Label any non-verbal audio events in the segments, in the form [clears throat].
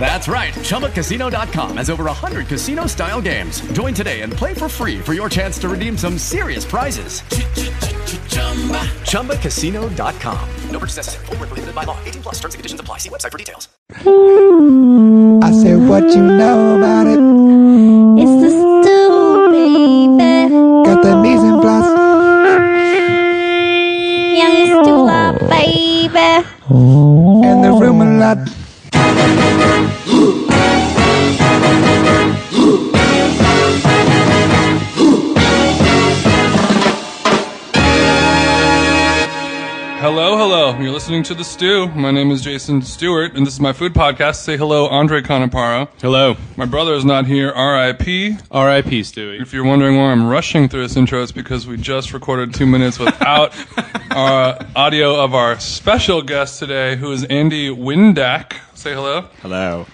That's right. ChumbaCasino.com has over 100 casino style games. Join today and play for free for your chance to redeem some serious prizes. ChumbaCasino.com. No purchase necessary. Void where prohibited by law. 18 plus terms and conditions apply. See website for details. I said, what you know about it? It's the stew, baby. Got the mise en place. Young stew, baby. And the room a lot. You're listening to The Stew. My name is Jason Stewart, and this is my food podcast. Say hello, Andre Conaparo. Hello. My brother is not here, RIP. R.I.P. Stewie. If you're wondering why I'm rushing through this intro, it's because we just recorded two minutes without [laughs] our audio of our special guest today, who is Andy Windak. Say hello. Hello.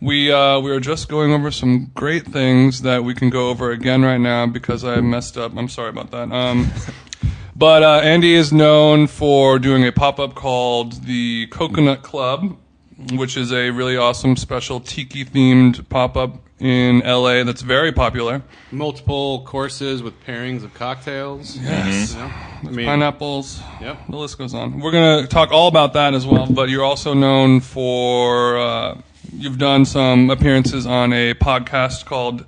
We uh, we are just going over some great things that we can go over again right now because I messed up. I'm sorry about that. Um, but uh, Andy is known for doing a pop up called the Coconut Club, which is a really awesome special tiki themed pop up in LA that's very popular. Multiple courses with pairings of cocktails. Yes. You know, I mean, Pineapples. Yep. The list goes on. We're going to talk all about that as well, but you're also known for, uh, you've done some appearances on a podcast called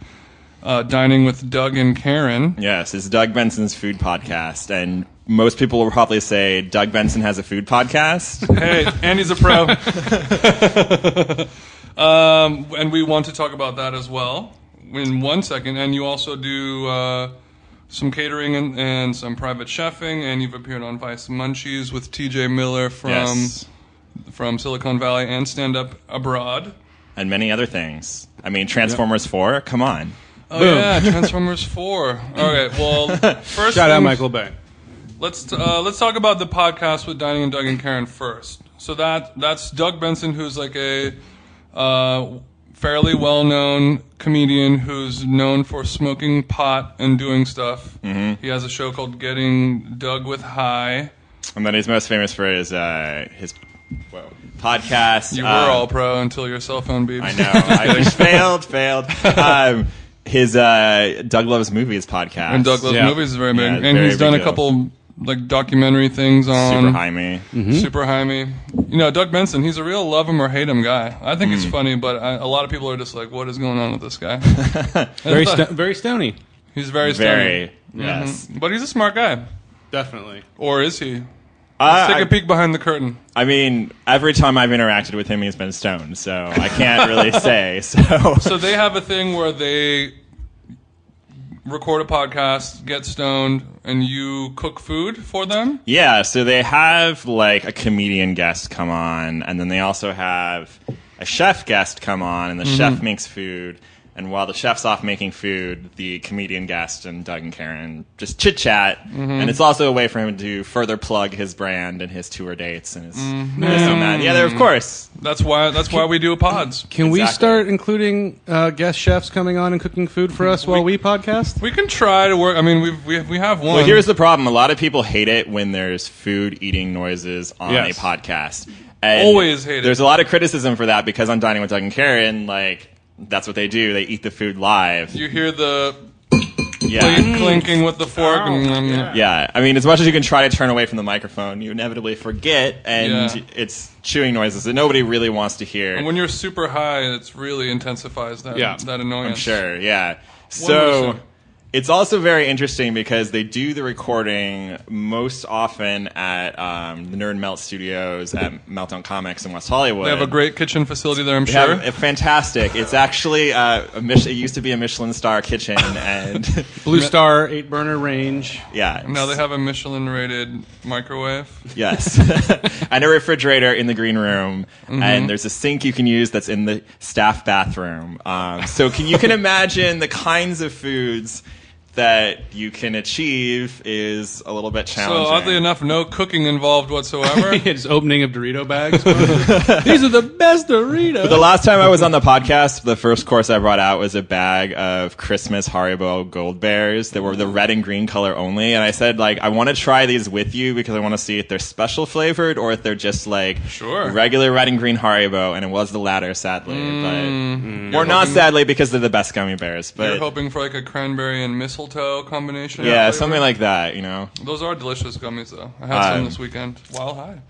uh, Dining with Doug and Karen. Yes, it's Doug Benson's food podcast, and most people will probably say Doug Benson has a food podcast. [laughs] Hey, Andy's a pro. [laughs] um, and we want to talk about that as well in one second. And you also do uh, some catering and, and some private chefing, and you've appeared on Vice Munchies with TJ Miller from yes, from Silicon Valley and Stand Up Abroad. and many other things. I mean, Transformers Four. Come on. Oh yeah, Transformers Four. All right, well, [laughs] first Shout out things- Michael Bay. Let's uh, let's talk about the podcast with Dining and Doug and Karen first. So that that's Doug Benson, who's like a uh, fairly well-known comedian who's known for smoking pot and doing stuff. Mm-hmm. He has a show called Getting Doug with High. And then he's most famous for his uh, his whoa, podcast. You were um, all pro until your cell phone beeps. I know. I [laughs] failed. Failed. [laughs] Um, his uh, Doug Loves Movies podcast. And Doug Loves Yeah. Movies is very big, Yeah, and very he's done big a deal. couple like documentary things on Super High Me. Super High Me. You know, Doug Benson, he's a real love him or hate him guy. I think Mm. he's funny, but I, a lot of people are just like, what is going on with this guy? [laughs] Very, sto- very stony. he's very Very. stunning. Yes. But he's a smart guy. Definitely. Or is he? Uh, Take a peek behind the curtain. I mean, every time I've interacted with him, he's been stoned, so I can't really [laughs] say. So, So they have a thing where they record a podcast, get stoned, and you cook food for them. yeah, so they have like a comedian guest come on, and then they also have a chef guest come on, and the chef makes food. And while the chef's off making food, the comedian guest and Doug and Karen just chit chat. Mm-hmm. And it's also a way for him to further plug his brand and his tour dates and his this and that. Yeah, there, of mm-hmm. course. That's why. That's why we do pods. Can we start including uh, guest chefs coming on and cooking food for us while we podcast? We can try to work. I mean, we've, we we have one. Well, here's the problem. A lot of people hate it when there's food eating noises on Yes. a podcast. And Always hate it. There's a lot of criticism for that because on Dining with Doug and Karen, like, that's what they do. They eat the food live. you hear the yeah. plate clinking with the fork, and um, Yeah. I mean, as much as you can try to turn away from the microphone, you inevitably forget, and Yeah. it's chewing noises that nobody really wants to hear. And when you're super high, it's really intensifies that Yeah. that annoyance. I'm sure, yeah. Wonderful. So it's also very interesting because they do the recording most often at um, the Nerd Melt Studios at Meltdown Comics in West Hollywood. They have a great kitchen facility there, I'm They sure. have fantastic. It's actually uh, a Mich- it used to be a Michelin star kitchen, [laughs] and Blue Star eight burner range. yeah, now they have a Michelin rated microwave. Yes. [laughs] and a refrigerator in the green room. Mm-hmm. And there's a sink you can use that's in the staff bathroom. Um, so can, you can imagine the kinds of foods that you can achieve is a little bit challenging. So oddly enough, no cooking involved whatsoever. [laughs] It's opening of Dorito bags. [laughs] These are the best Doritos. the last time I was on the podcast, the first course I brought out was a bag of Christmas Haribo Gold Bears that were the red and green color only. And I said, like, I want to try these with you because I want to see if they're special flavored or if they're just like Sure. regular red and green Haribo. And it was the latter, sadly. But, mm. or not sadly because they're the best gummy bears. But You're hoping for like a cranberry and mistletoe combination. yeah, flavor? something like that, you know? Those are delicious gummies, though. I had some Uh, this weekend. Wild high.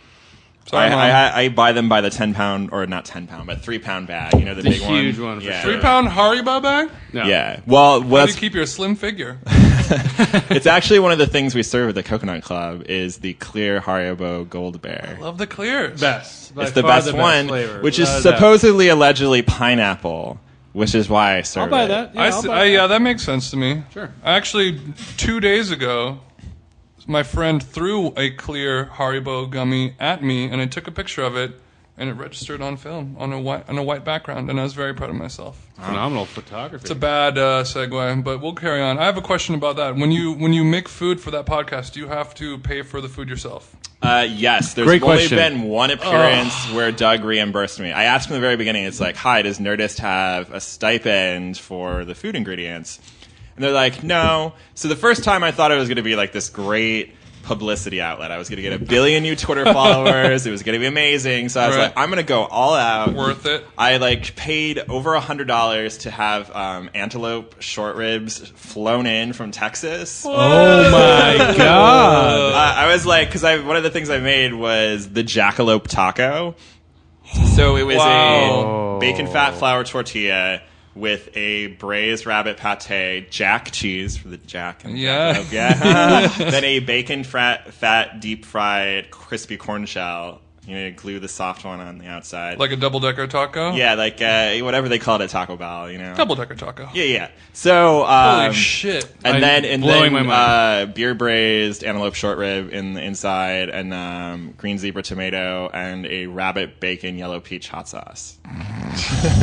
I, Sorry, Mom. I, I, I buy them by the 10 pound, or not 10 pound, but 3 pound bag. You know, the, The big huge one for yeah. Three pound Haribo bag? No. Yeah. Well, How do you keep your slim figure? [laughs] it's actually one of the things we serve at the Coconut Club is the clear Haribo Gold Bear. I love the clear. Best. By It's the far best one, flavor. which is Without a supposedly allegedly pineapple, which is why I started. I'll buy that. Yeah, I I'll buy I- that. yeah, that makes sense to me. Sure. Actually, two days ago, my friend threw a clear Haribo gummy at me, and I took a picture of it, and it registered on film on a white on a white background, and I was very proud of myself. Phenomenal photography. It's a bad uh, segue, but we'll carry on. I have a question about that. When you when you make food for that podcast, do you have to pay for the food yourself? Uh, yes, there's Great only question. been one appearance where Doug reimbursed me. I asked from the very beginning, it's like, hi, does Nerdist have a stipend for the food ingredients? And they're like, no. So the first time I thought it was going to be like this great publicity outlet. I was going to get a billion new Twitter followers. it was going to be amazing. So I was Right. like, I'm going to go all out. Worth it. I like paid over a hundred dollars to have um, antelope short ribs flown in from Texas. oh my [laughs] god. Uh, I was like, because I one of the things I made was the jackalope taco. So it was Wow. a bacon fat flour tortilla with a braised rabbit pate, jack cheese for the jack and Yeah. yeah. [laughs] then a bacon fat, fat deep fried crispy corn shell. You know, glue the soft one on the outside. Like a double decker taco? yeah, like uh, whatever they call it at Taco Bell. You know. Double decker taco. Yeah, yeah. So um, Holy shit. and I'm then and blowing then my mind. uh, beer braised antelope short rib in the inside, and um, green zebra tomato, and a rabbit bacon yellow peach hot sauce. [laughs]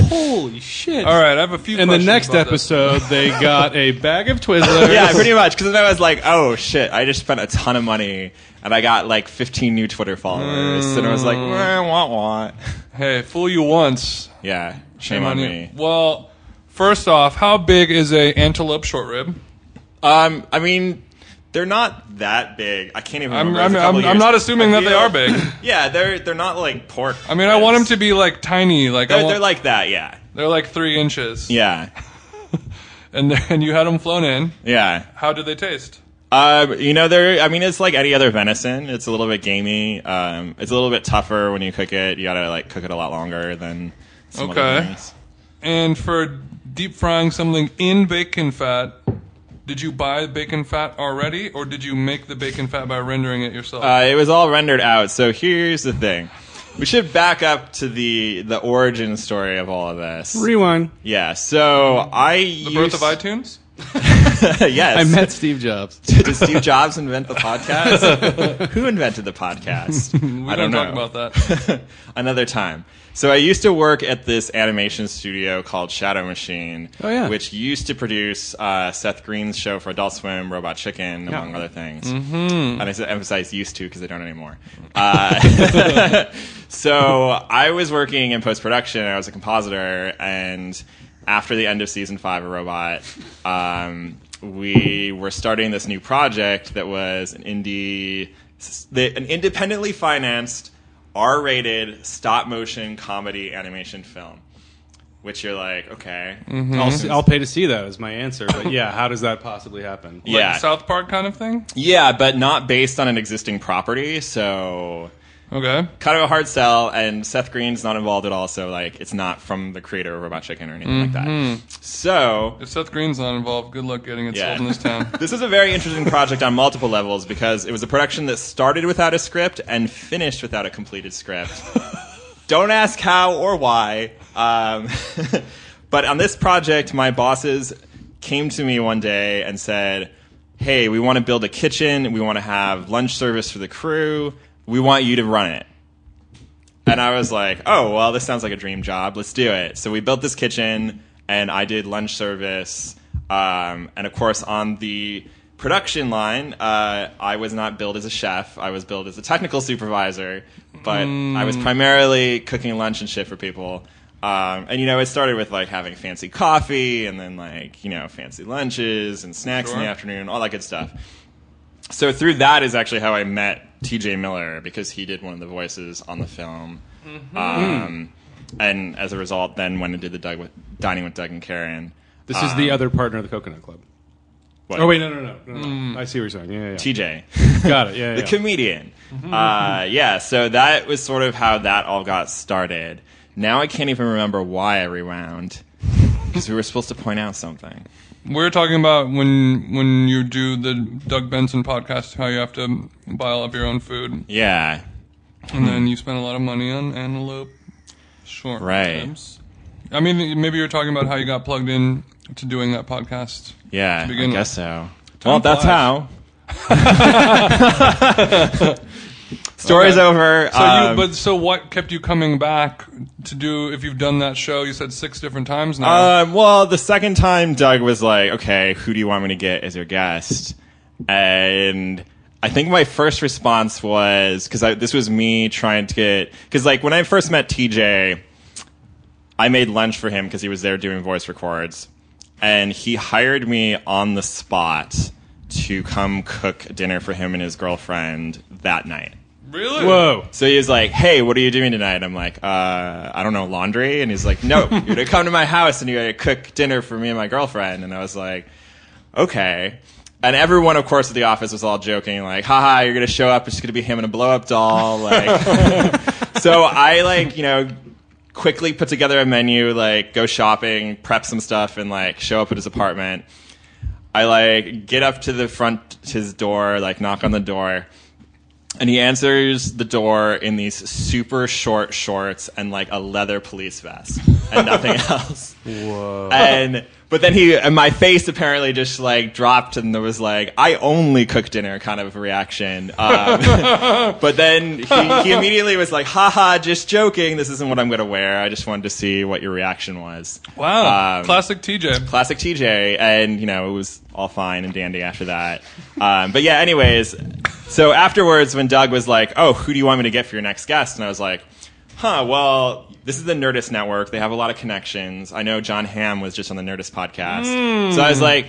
Holy shit. All right, I have a few. In the questions next about this. episode, they [laughs] got a bag of Twizzlers. yeah, pretty much. Because then I was like, oh shit, I just spent a ton of money, and I got like 15 new Twitter followers, and I was like, eh, want want. Hey, fool you once, Yeah, shame, on you. me. Well, first off, how big is a antelope short rib? Um, I mean. They're not that big. I can't even I'm, remember. I'm, I'm, I'm not assuming that they are big. [laughs] Yeah, they're they're not like pork. I mean, I want them to be like tiny, like They're, want, they're like that. Yeah, they're like three inches. yeah, [laughs] And then you had them flown in. yeah. How did they taste? Uh, you know, they're. I mean, it's like any other venison. It's a little bit gamey. Um, it's a little bit tougher when you cook it. You gotta like cook it a lot longer than. Some other Okay. things. And for deep frying something in bacon fat, did you buy bacon fat already, or did you make the bacon fat by rendering it yourself? Uh, it was all rendered out. So here's the thing. We should back up to the the origin story of all of this. Rewind. Yeah. So I the birth of iTunes? [laughs] [laughs] yes. I met Steve Jobs. [laughs] Did Steve Jobs invent the podcast? [laughs] Who invented the podcast? We I don't don't talk know. about that. Another time. So I used to work at this animation studio called Shadow Machine, Oh, yeah. which used to produce uh, Seth Green's show for Adult Swim, Robot Chicken, among other things. Mm-hmm. And I emphasize used to because they don't anymore. Uh, so I was working in post production. I was a compositor, and after the end of season five of Robot, um, we were starting this new project that was an indie, the- an independently financed, R-rated stop motion comedy animation film. Which you're like, okay, mm-hmm. I'll, I'll pay to see that is my answer. But yeah, [laughs] how does that possibly happen? yeah, Like South Park kind of thing? yeah, but not based on an existing property. So Okay. kind of a hard sell, and Seth Green's not involved at all. So like, it's not from the creator of Robot Chicken or anything like that. So If Seth Green's not involved, good luck getting it Yeah. sold in this town. [laughs] this is a very interesting project on multiple levels because it was a production that started without a script and finished without a completed script. [laughs] Don't ask how or why. Um, [laughs] but on this project, my bosses came to me one day and said, Hey, we want to build a kitchen. We want to have lunch service for the crew. We want you to run it. And I was like, oh, well, this sounds like a dream job. Let's do it. So we built this kitchen, and I did lunch service. Um, and of course, on the production line, uh, I was not billed as a chef. I was billed as a technical supervisor, but I was primarily cooking lunch and shit for people. Um, and you know, it started with like having fancy coffee, and then like you know, fancy lunches and snacks in the afternoon, all that good stuff. So through that is actually how I met T.J. Miller because he did one of the voices on the film. Mm-hmm. Um, hmm. and as a result, then went and did the Doug with, dining with Doug and Karen. This is the um, other partner of the Coconut Club. What? Oh wait, no, no, no, no, no. Mm. I see what you're saying. Yeah, yeah, TJ. [laughs] got it. Yeah, the yeah. comedian. Mm-hmm. Uh, yeah, so that was sort of how that all got started. Now I can't even remember why I rewound because we were supposed to point out something. We're talking about when when you do the Doug Benson podcast, how you have to buy all of your own food, Yeah, and then you spend a lot of money on antelope short Right. ribs. I mean, maybe you're talking about how you got plugged in to doing that podcast. yeah, I begin guess so. Well, that's flies. how. [laughs] [laughs] Story's Okay. over. So Um, you, but so what kept you coming back to do? If you've done that show, you said six different times now. Um, well, the second time Doug was like, "Okay, who do you want me to get as your guest?" and I think my first response was because this was me trying to get because like when I first met TJ, I made lunch for him because he was there doing voice records, and he hired me on the spot to come cook dinner for him and his girlfriend that night. Really? Whoa. So he was like, "Hey, what are you doing tonight?" I'm like, uh, "I don't know, laundry." And he's like, "No, [laughs] you're gonna come to my house and you're gonna cook dinner for me and my girlfriend." And I was like, "Okay." And everyone, of course, at the office was all joking, like, "Haha, you're gonna show up. It's gonna be him and a blow up doll." Like, [laughs] so I like, you know, quickly put together a menu, like, go shopping, prep some stuff, and like show up at his apartment. I like get up to the front his door, like knock on the door, and he answers the door in these super short shorts and like a leather police vest and nothing [laughs] else. Whoa. And but then he and my face apparently just like dropped and there was like I only cook dinner kind of reaction. Um, [laughs] but then he, he immediately was like, haha, just joking. This isn't what I'm gonna wear. I just wanted to see what your reaction was. Wow, Um, classic TJ. classic TJ, and you know it was all fine and dandy after that. Um, but yeah, anyways, so afterwards, when Doug was like, "Oh, who do you want me to get for your next guest?" and I was like, "Huh, well." This is the Nerdist Network. They have a lot of connections. I know Jon Hamm was just on the Nerdist podcast. So I was like,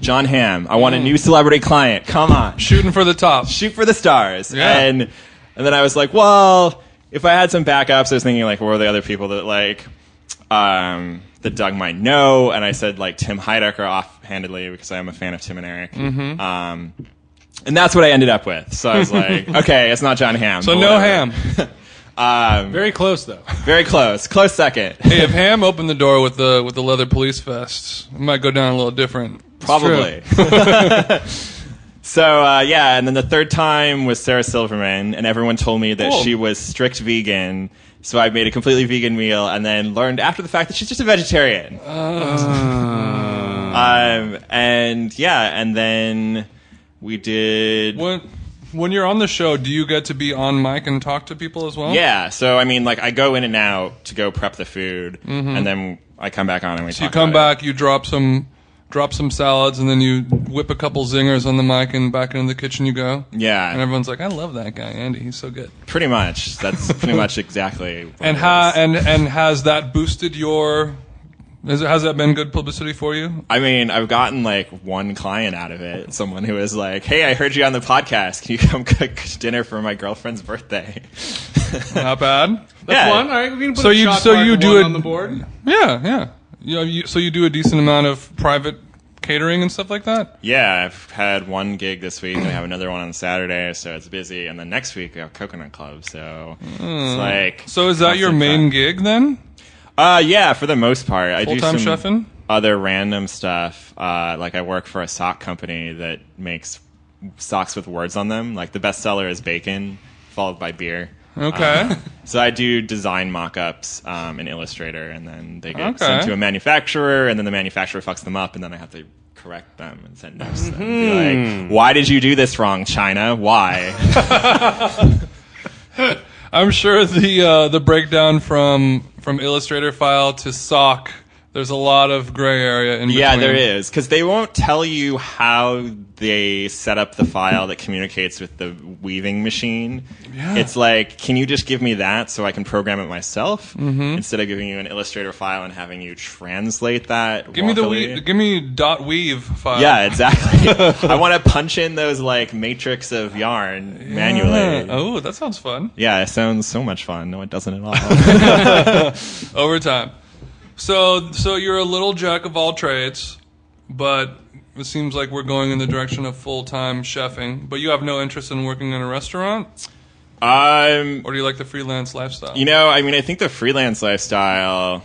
Jon Hamm, I want a new celebrity client. Come on Shooting for the top. shoot for the stars. Yeah. And and then I was like, well, if I had some backups, I was thinking like, what were the other people that like um, that Doug might know? And I said like Tim Heidecker offhandedly because I am a fan of Tim and Eric. Mm-hmm. Um, and that's what I ended up with. So I was like, [laughs] okay, it's not Jon Hamm. So no ham. [laughs] Um, Very close though. very close, close second. Hey, if Ham opened the door with the with the leather police vest, it might go down a little different. Probably. [laughs] so uh, yeah, and then the third time was Sarah Silverman, and everyone told me that Cool. she was strict vegan. So I made a completely vegan meal, and then learned after the fact that she's just a vegetarian. Um, and yeah, and then we did. When when you're on the show, do you get to be on mic and talk to people as well? Yeah, so I mean, like I go in and out to go prep the food, mm-hmm. and then I come back on and we So you come about it. back, you drop some drop some salads, and then you whip a couple zingers on the mic, and back into the kitchen you go. Yeah. And everyone's like, "I love that guy, Andy. He's so good." Pretty much. That's pretty [laughs] much exactly. What And ha- and and has that boosted your? Has, has that been good publicity for you? I mean, I've gotten like one client out of it. Someone who was like, "Hey, I heard you on the podcast. Can you come [laughs] cook dinner for my girlfriend's birthday?" [laughs] Not bad. That's Yeah. one. All right, we can put So a you- shot so you do it- on the board. Yeah, yeah. You know, you, so you do a decent amount of private catering and stuff like that. yeah, I've had one gig this week, and I have another one on Saturday, so it's busy. And then next week we have Coconut Club, so it's hmm. like. So is that your main fun. gig then? Uh, yeah, for the most part, I do Full-time some chefing? other random stuff. Uh, like I work for a sock company that makes socks with words on them. Like the best seller is bacon, followed by beer. Okay. [laughs] So I do design mock-ups um, in Illustrator, and then they get Okay. sent to a manufacturer, and then the manufacturer fucks them up, and then I have to correct them and send notes to them. and Be Mm-hmm. like, why did you do this wrong, China? Why? [laughs] I'm sure the uh, the breakdown from from Illustrator file to sock, There's a lot of gray area in Yeah, between. there is because they won't tell you how they set up the file that communicates with the weaving machine. Yeah. It's like, can you just give me that so I can program it myself mm-hmm. instead of giving you an Illustrator file and having you translate that? Give me the weave, give me dot weave file. Yeah, [laughs] exactly. I want to punch in those like matrix of yarn manually. Oh, that sounds fun. Yeah, it sounds so much fun. No, it doesn't at all. [laughs] [laughs] Over time. So, so you're a little jack of all trades, but it seems like we're going in the direction of full time chefing. But you have no interest in working in a restaurant, um, or do you like the freelance lifestyle? you know, I mean, I think the freelance lifestyle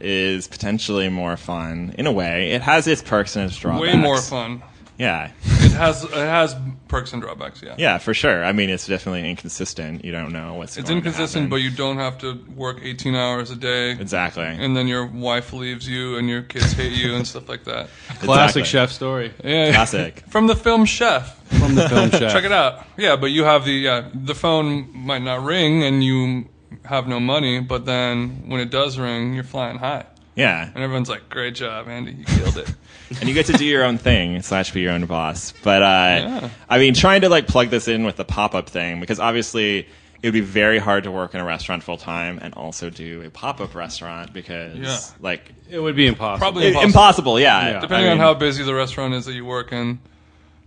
is potentially more fun in a way. It has its perks and its drawbacks. Way more fun. Yeah, It has it has perks and drawbacks. Yeah. yeah, for sure. I mean, it's definitely inconsistent. You don't know what's. It's going inconsistent, happen. but you don't have to work 18 hours a day, exactly. and then your wife leaves you, and your kids hate you, and stuff like that. [laughs] Classic Exactly. chef story Yeah. Classic. [laughs] From the film Chef. from the film chef. Check it out. Yeah, but you have the yeah, the phone might not ring and you have no money, but then when it does ring, you're flying high. Yeah, And everyone's like, "Great job, Andy. You killed it." [laughs] and you get to do your own thing slash be your own boss. But uh, I mean, trying to like plug this in with the pop up thing because obviously it would be very hard to work in a restaurant full time and also do a pop up restaurant because Yeah. like It would be impossible. Probably impossible. impossible. Yeah, Yeah. Depending I on how busy the restaurant is that you work in,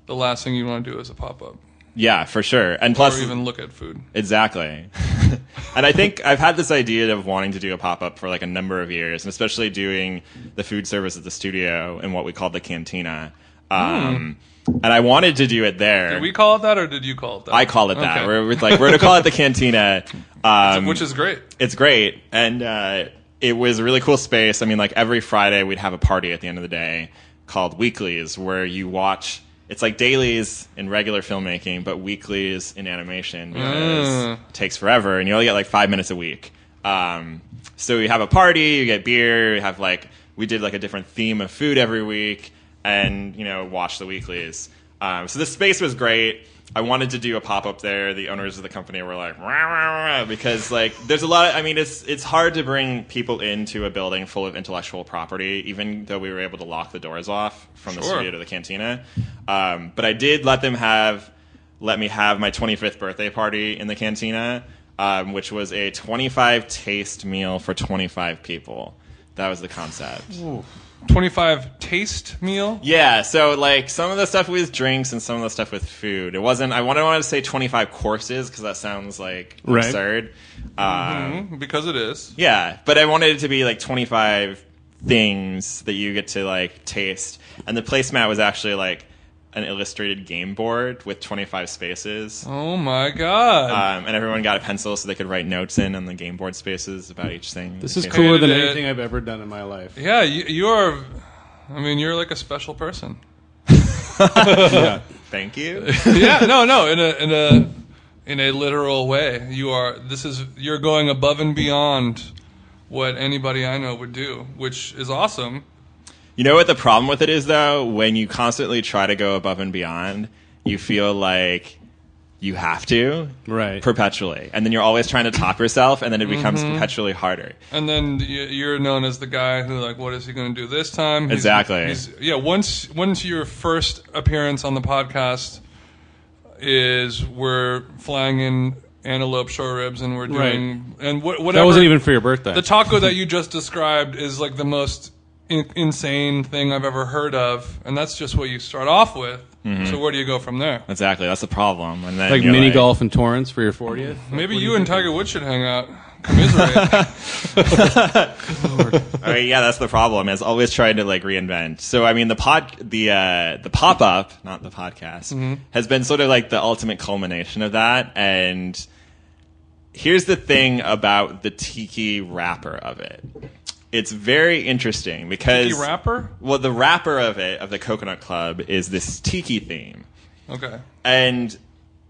the last thing you want to do is a pop up yeah, for sure. And or plus, even look at food. Exactly. [laughs] and I think I've had this idea of wanting to do a pop up for like a number of years, and especially doing the food service at the studio in what we call the cantina. Um, And I wanted to do it there. Did we call it that, or did you call it that? I call it that. Okay. We're, we're like we're gonna call it the [laughs] cantina. Um, which is great. it's great and uh, it was a really cool space i mean like every friday we'd have a party at the end of the day called weeklies where you watch it's like dailies in regular filmmaking but weeklies in animation because Mm. it takes forever and you only get like five minutes a week. Um, so you have a party you get beer you have like we did like a different theme of food every week and you know watch the weeklies. Um, so the space was great I wanted to do a pop up there. The owners of the company were like, "Rah, rah, rah," because like there's a lot. Of, I mean, it's it's hard to bring people into a building full of intellectual property, even though we were able to lock the doors off from the studio to the cantina. Um, but I did let them have let me have my 25th birthday party in the cantina, um, which was a 25 taste meal for 25 people. That was the concept. Twenty-five taste meal. Yeah, so like some of the stuff with drinks and some of the stuff with food. It wasn't. I wanted, wanted to say twenty five courses because that sounds like Right. absurd. Um, Mhm, because it is. Yeah, but I wanted it to be like twenty five things that you get to like taste. And the placemat was actually like an illustrated game board with twenty five spaces. Oh my god. Um, and everyone got a pencil so they could write notes in on the game board spaces about each thing. This is cooler than anything I've ever done in my life. yeah, you, you're. I mean, you're like a special person. [laughs] Thank you. [laughs] yeah, no, no, in a in a in a literal way. You are this is you're going above and beyond what anybody I know would do, which is awesome. You know what the problem with it is though? When you constantly try to go above and beyond, you feel like you have to Right. perpetually. And then you're always trying to top yourself and then it becomes Mm-hmm. perpetually harder. And then you're known as the guy who like, what is he going to do this time? He's- Exactly. he's- yeah. Once once your first appearance on the podcast is we're flying in antelope shore ribs and we're doing and wh- whatever. That wasn't even for your birthday. The taco that you just described is like the most in- insane thing I've ever heard of, and that's just what you start off with. Mm-hmm. So where do you go from there? Exactly. That's the problem. And then like you're mini golf in Torrance for your 40th. Maybe you and Tiger Woods should hang out, commiserate. [laughs] I mean, yeah, that's the problem. Is always trying to like reinvent. So I mean, the pod, the uh, the pop up, not the podcast, Mm-hmm. has been sort of like the ultimate culmination of that. And here's the thing about the tiki wrapper of it. It's very interesting because Tiki rapper? Well, the wrapper of it of the Coconut Club is this tiki theme Okay. and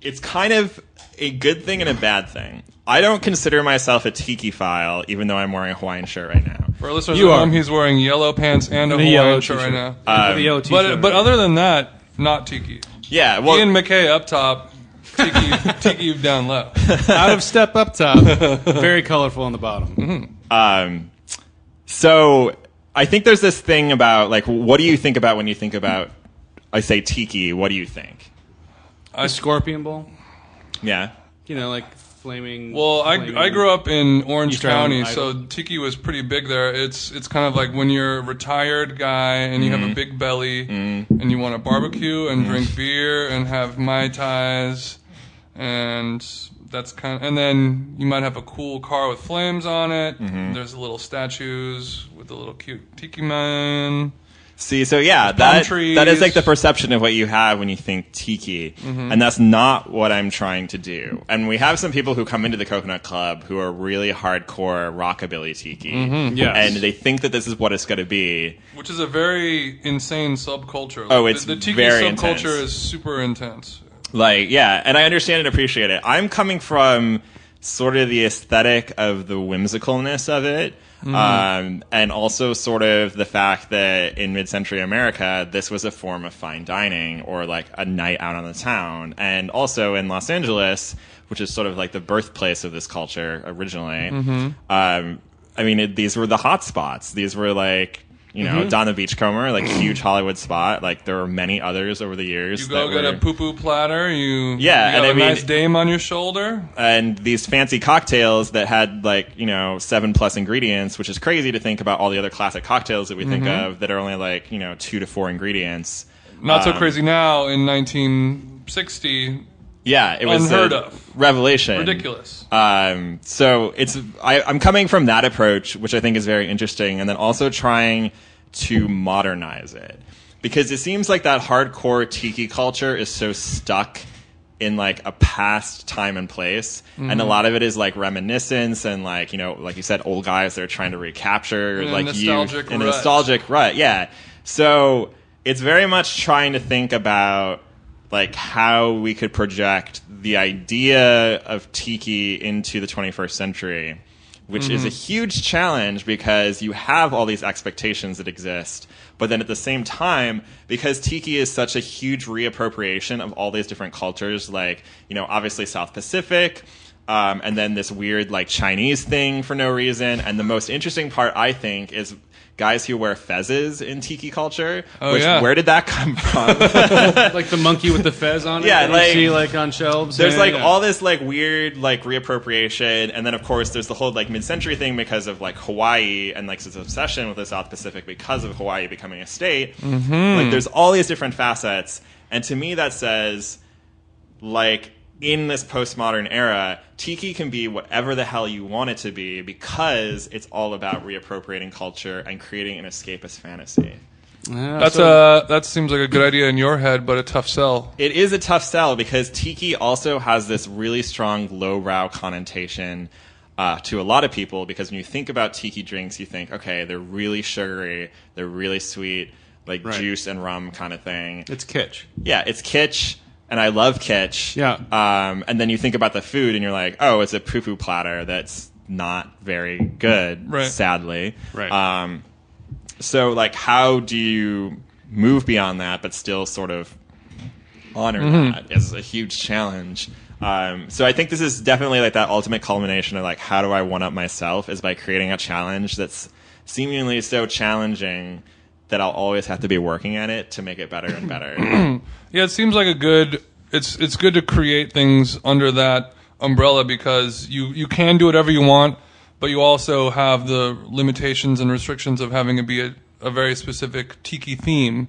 it's kind of a good thing and a bad thing. I don't consider myself a tiki file, even though I'm wearing a Hawaiian shirt right now. For our listeners You at are. home, he's wearing yellow pants and a And a Hawaiian yellow shirt right t-shirt. now. the yellow t-shirt. But but other than that, not tiki. Yeah, well, Ian MacKaye up top, tiki [laughs] tiki down low. out of step up top, very colorful on the bottom. um, so I think there's this thing about like, what do you think about when you think about, I say tiki. What do you think? A scorpion bowl. Yeah. You know, like flaming. Well, I, flaming- I grew up in Orange East Island County, so tiki was pretty big there. It's it's kind of like when you're a retired guy and you have Mm-hmm. a big belly and you want to barbecue and drink beer and have mai tais, and that's kind. Of, and then you might have a cool car with flames on it. Mm-hmm. There's little statues with the little cute tiki man. See, so yeah, that that is. Mm-hmm. like the perception of what you have when you think tiki, and that's not what I'm trying to do. And we have some people who come into the Coconut Club who are really hardcore rockabilly tiki, Mm-hmm. Yes. and they think that this is what it's going to be. Which is a very insane subculture. Oh, The- it's the, tiki very subculture intense. is super intense. Like, yeah, and I understand and appreciate it. I'm coming from sort of the aesthetic of the whimsicalness of it. Um, and also sort of the fact that in mid-century America, this was a form of fine dining or like a night out on the town. And also in Los Angeles, which is sort of like the birthplace of this culture originally. Um, I mean, it, these were the hot spots. These were like, you know, Don the Beachcomber, like huge Hollywood spot. Like there were many others over the years. You go that get were- a poo poo platter. You Yeah, you and got I a mean- nice dame on your shoulder. and these fancy cocktails that had like you know seven plus ingredients, which is crazy to think about all the other classic cocktails that we think Mm-hmm. of that are only like you know two to four ingredients. Not so Um, crazy now in 1960. Yeah, it was Unheard a of. revelation. Ridiculous. Um, so it's I, I'm coming from that approach, which I think is very interesting, and then also trying to modernize it because it seems like that hardcore tiki culture is so stuck in like a past time and place, and Mm-hmm. a lot of it is like reminiscence and like you know, like you said, old guys that are trying to recapture In like nostalgic youth in a nostalgic rut. Yeah, so it's very much trying to think about like how we could project the idea of tiki into the 21st century which is a huge challenge because you have all these expectations that exist but then at the same time because tiki is such a huge reappropriation of all these different cultures like you know obviously south pacific um, and then this weird like chinese thing for no reason and the most interesting part i think is guys who wear fezzes in tiki culture Oh, which yeah. where did that come [laughs] from like the monkey with the fez on it. Yeah, like- see like on shelves. there's Yeah, like yeah. all this like weird like reappropriation and then of course there's the whole like mid-century thing because of like hawaii and like this obsession with the south pacific because of hawaii becoming a state Mm-hmm. like there's all these different facets and to me that says like in this postmodern era tiki can be whatever the hell you want it to be because it's all about reappropriating culture and creating an escapist fantasy Yeah, That's so- a that seems like a good idea in your head, but a tough sell. It is a tough sell because tiki also has this really strong lowbrow connotation uh, to a lot of people. Because when you think about tiki drinks, you think, okay, they're really sugary, they're really sweet, like Right. juice and rum kind of thing. It's kitsch. Yeah, it's kitsch, and I love kitsch. Yeah. Um, and then you think about the food, and you're like, oh, it's a poo poo platter that's not very good, Right. sadly. Right. Um, so, like, how do you move beyond that, but still sort of honor Mm-hmm. that is a huge challenge. Um, so I think this is definitely like that ultimate culmination of like how do I one up myself is by creating a challenge that's seemingly so challenging that I'll always have to be working at it to make it better and better. [clears throat] Yeah, it seems like a good. It's it's good to create things under that umbrella because you you can do whatever you want, but you also have the limitations and restrictions of having it be a, a very specific tiki theme.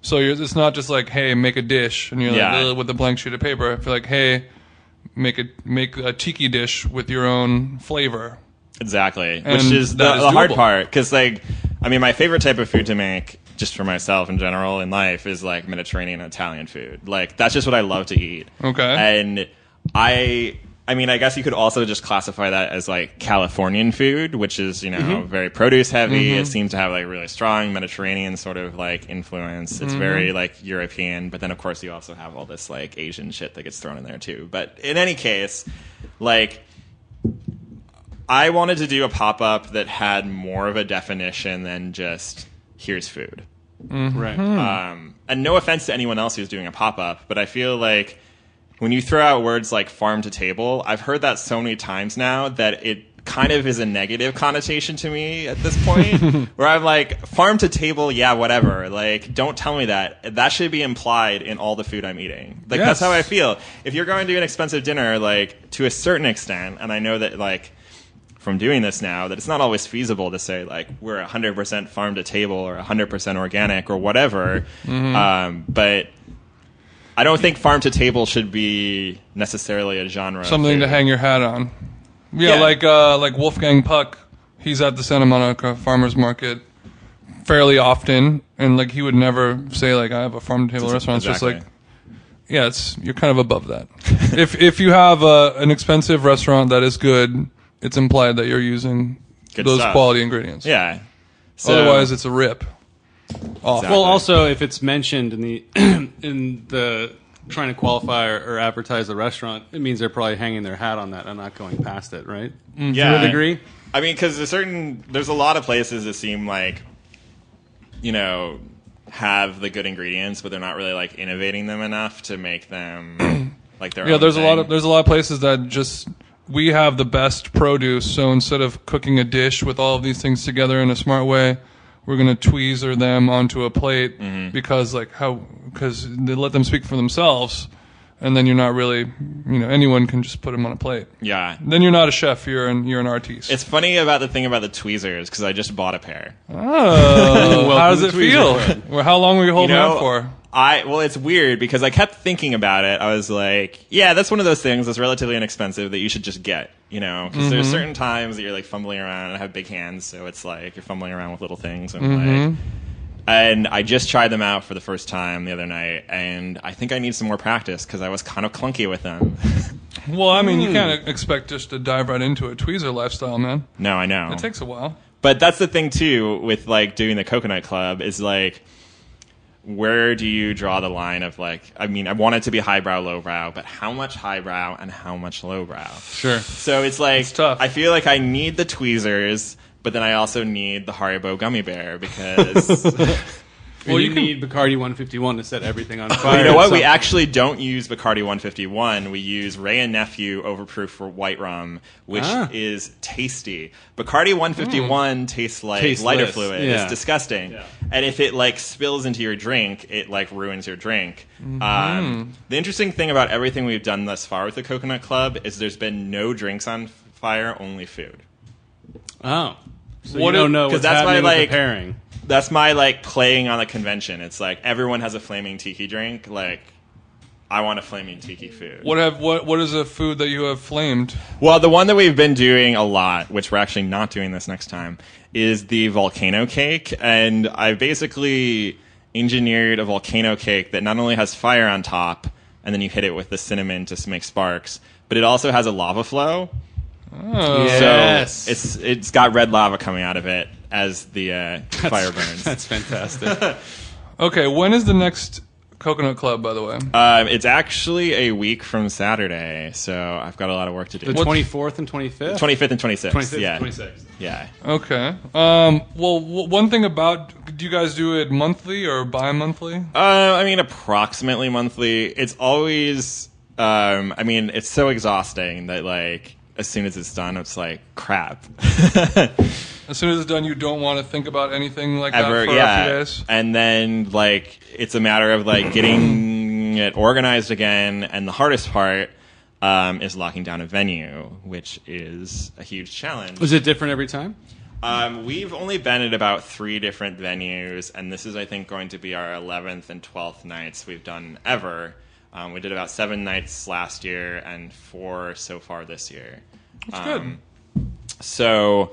So you're, it's not just like, hey, make a dish, and you're Yeah. like with a blank sheet of paper. I feel like, hey, make a make a tiki dish with your own flavor. Exactly, And which is the, is the hard part. Because, like, I mean, my favorite type of food to make, just for myself in general in life, is like Mediterranean Italian food. Like, that's just what I love to eat. Okay. And I, I mean, I guess you could also just classify that as like Californian food, which is you know Mm-hmm. very produce heavy. It seems to have like really strong Mediterranean sort of like influence. It's Mm-hmm. very like European, but then of course you also have all this like Asian shit that gets thrown in there too. But in any case, like. I wanted to do a pop up that had more of a definition than just here's food. Right. Um, and no offense to anyone else who's doing a pop up, but I feel like when you throw out words like farm to table, I've heard that so many times now that it kind of is a negative connotation to me at this point [laughs] where I'm like farm to table yeah whatever. Like don't tell me that. That should be implied in all the food I'm eating. Like that's how I feel. If you're going to an expensive dinner like to a certain extent and I know that like from doing this now that it's not always feasible to say like we're 100% farm to table or 100% organic or whatever um, but I don't think farm to table should be necessarily a genre Something to hang your hat on. Yeah, Yeah. like uh, like Wolfgang Puck. He's at the Santa Monica Farmers Market fairly often, and like he would never say like I have a farm to table restaurant. It's just like yeah, it's you're kind of above that. [laughs] if if you have a, an expensive restaurant that is good, it's implied that you're using Good those stuff. quality ingredients. yeah so, Otherwise, it's a rip. Off. Exactly. Well, also if it's mentioned in the [clears throat] in the trying to qualify or, or advertise the restaurant, it means they're probably hanging their hat on that and not going past it, right? Mm-hmm. yeah To a degree. I mean, because there's certain there's a lot of places that seem like, you know, have the good ingredients, but they're not really like innovating them enough to make them like their Yeah, own there's a lot of there's a lot of places that just we have the best produce. So instead of cooking a dish with all of these things together in a smart way, we're gonna tweezer them onto a plate Mm-hmm. because like how because they let them speak for themselves, and then you're not really you know anyone can just put them on a plate. yeah. Then you're not a chef. You're an you're an artiste. It's funny about the thing about the tweezers because I just bought a pair. oh, [laughs] how does it feel? Well, how long were you You holding know, out for? I well, it's weird because I kept thinking about it. I was like, yeah, that's one of those things that's relatively inexpensive that you should just get. You know, because there's certain times that you're like fumbling around and I have big hands, so it's like you're fumbling around with little things and like. And I just tried them out for the first time the other night, and I think I need some more practice because I was kind of clunky with them. [laughs] Well, I mean, Hmm. you can't expect just to dive right into a tweezer lifestyle, man. no, I know. It takes a while. But that's the thing too with like doing the coconut club is like where do you draw the line of like I mean I want it to be highbrow lowbrow but how much highbrow and how much lowbrow Sure. so it's like it's tough. I feel like I need the tweezers but then I also need the Haribo gummy bear because [laughs] Well, you you, can- need Bacardi 151 to set everything on [laughs] fire. you know what we actually don't use Bacardi 151 we use Wray and Nephew overproof for white rum which Ah. is tasty Bacardi 151 tastes like Tasteless, lighter fluid yeah. it's disgusting and if it like spills into your drink it like ruins your drink Mm-hmm. um, the interesting thing about everything we've done thus far with the coconut club is there's been no drinks on fire only food Oh. So What you don't if- know 'cause what's that's why, happening with like- the pairing. That's my like playing on the convention it's like everyone has a flaming tiki drink like i want a flaming tiki food What have what what is a food that you have flamed? Well, the one that we've been doing a lot, which we're actually not doing this next time, is the volcano cake. And I basically engineered a volcano cake that not only has fire on top, and then you hit it with the cinnamon to make sparks, but it also has a lava flow. Oh. Yes. So it's it's got red lava coming out of it as the uh, fire burns. [laughs] That's fantastic. Okay, when is the next coconut club? By the way, Um, it's actually a week from Saturday, so I've got a lot of work to do. the 24th and 25th? 25th and 26th. 25th, yeah. 26th. Yeah. okay. Um, well, w- one thing about do you guys do it monthly or bi-monthly? Uh, I mean, approximately monthly. It's always. Um, I mean, it's so exhausting that like as soon as it's done, it's like crap. As soon as it's done, you don't want to think about anything like Ever, that for a few days. And then like it's a matter of like getting it organized again, and the hardest part um, is locking down a venue, which is a huge challenge. Was it different every time? Um, we've only been at about three different venues, and this is, I think, going to be our 11th and 12th nights we've done ever. Um, we did about seven nights last year and four so far this year. That's good. So,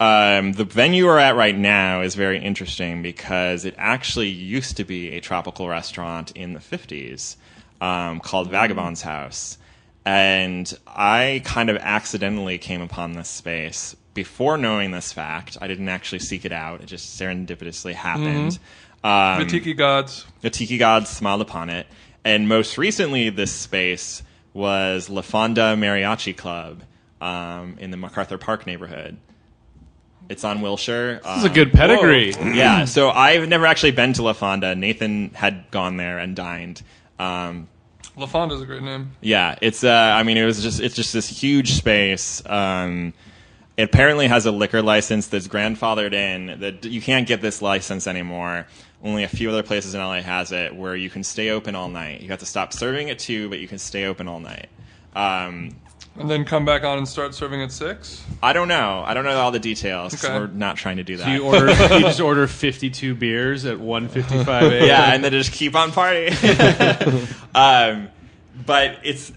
um, the venue we're at right now is very interesting because it actually used to be a tropical restaurant in the 50s um, called Vagabond's House. And I kind of accidentally came upon this space. Before knowing this fact, I didn't actually seek it out. It just serendipitously happened. Um, the Tiki Gods. the Tiki Gods smiled upon it. And most recently, this space was La Fonda Mariachi Club um, in the MacArthur Park neighborhood. It's on Wilshire. This is a good pedigree. yeah, so I've never actually been to La Fonda. Nathan had gone there and dined. Um, La Fonda's a great name. yeah, it's. Uh, I mean, it was just. It's just this huge space. Um, it apparently has a liquor license that's grandfathered in. That you can't get this license anymore. Only a few other places in LA has it, where you can stay open all night. You have to stop serving at two, but you can stay open all night. Um, And then come back on and start serving at six. I don't know. I don't know all the details. 'cause Okay. We're not trying to do that. You order, [laughs] you just order 52 beers at one fifty-five a.m. yeah, and then just keep on partying. [laughs] um, but it's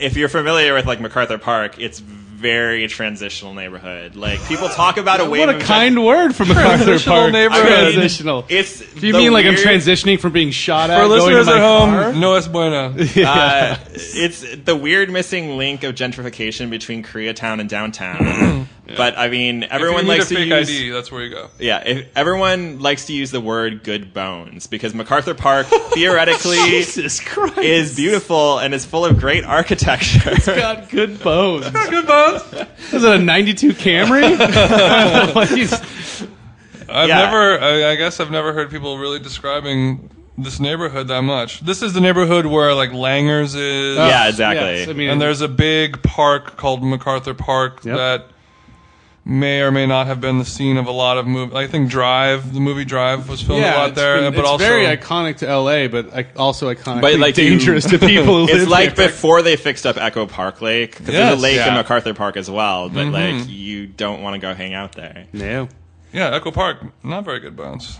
if you're familiar with like MacArthur Park, it's very transitional neighborhood. Like people talk about a wave What a of kind word from MacArthur Transitional Park. neighborhood. I mean, Transitional. It's Do you the mean like I'm transitioning from being shot at? For going to listeners my at home, car? no es bueno. [laughs] Uh, it's the weird missing link of gentrification between Koreatown and downtown. But I mean, everyone if you need likes a to fake use ID, that's where you go. yeah. If, everyone likes to use the word "good bones" because MacArthur Park [laughs] theoretically is beautiful and is full of great architecture. It's got good bones. Good bones. Is it a 92 Camry? [laughs] Like I've Yeah. never. I, I guess I've never heard people really describing this neighborhood that much. This is the neighborhood where like Langer's is. yeah, exactly. Yes, I mean, And there's a big park called MacArthur Park Yep. that may or may not have been the scene of a lot of movie. I think Drive, the movie Drive, was filmed a lot it's there, been- but it's also very iconic to LA, but also iconic, But, like, you- dangerous to [laughs] people who It's live like there. before they fixed up Echo Park Lake. 'cause there's Yes, a lake in. MacArthur Park as well, but like you don't want to go hang out there. No. yeah, Echo Park, not very good bones.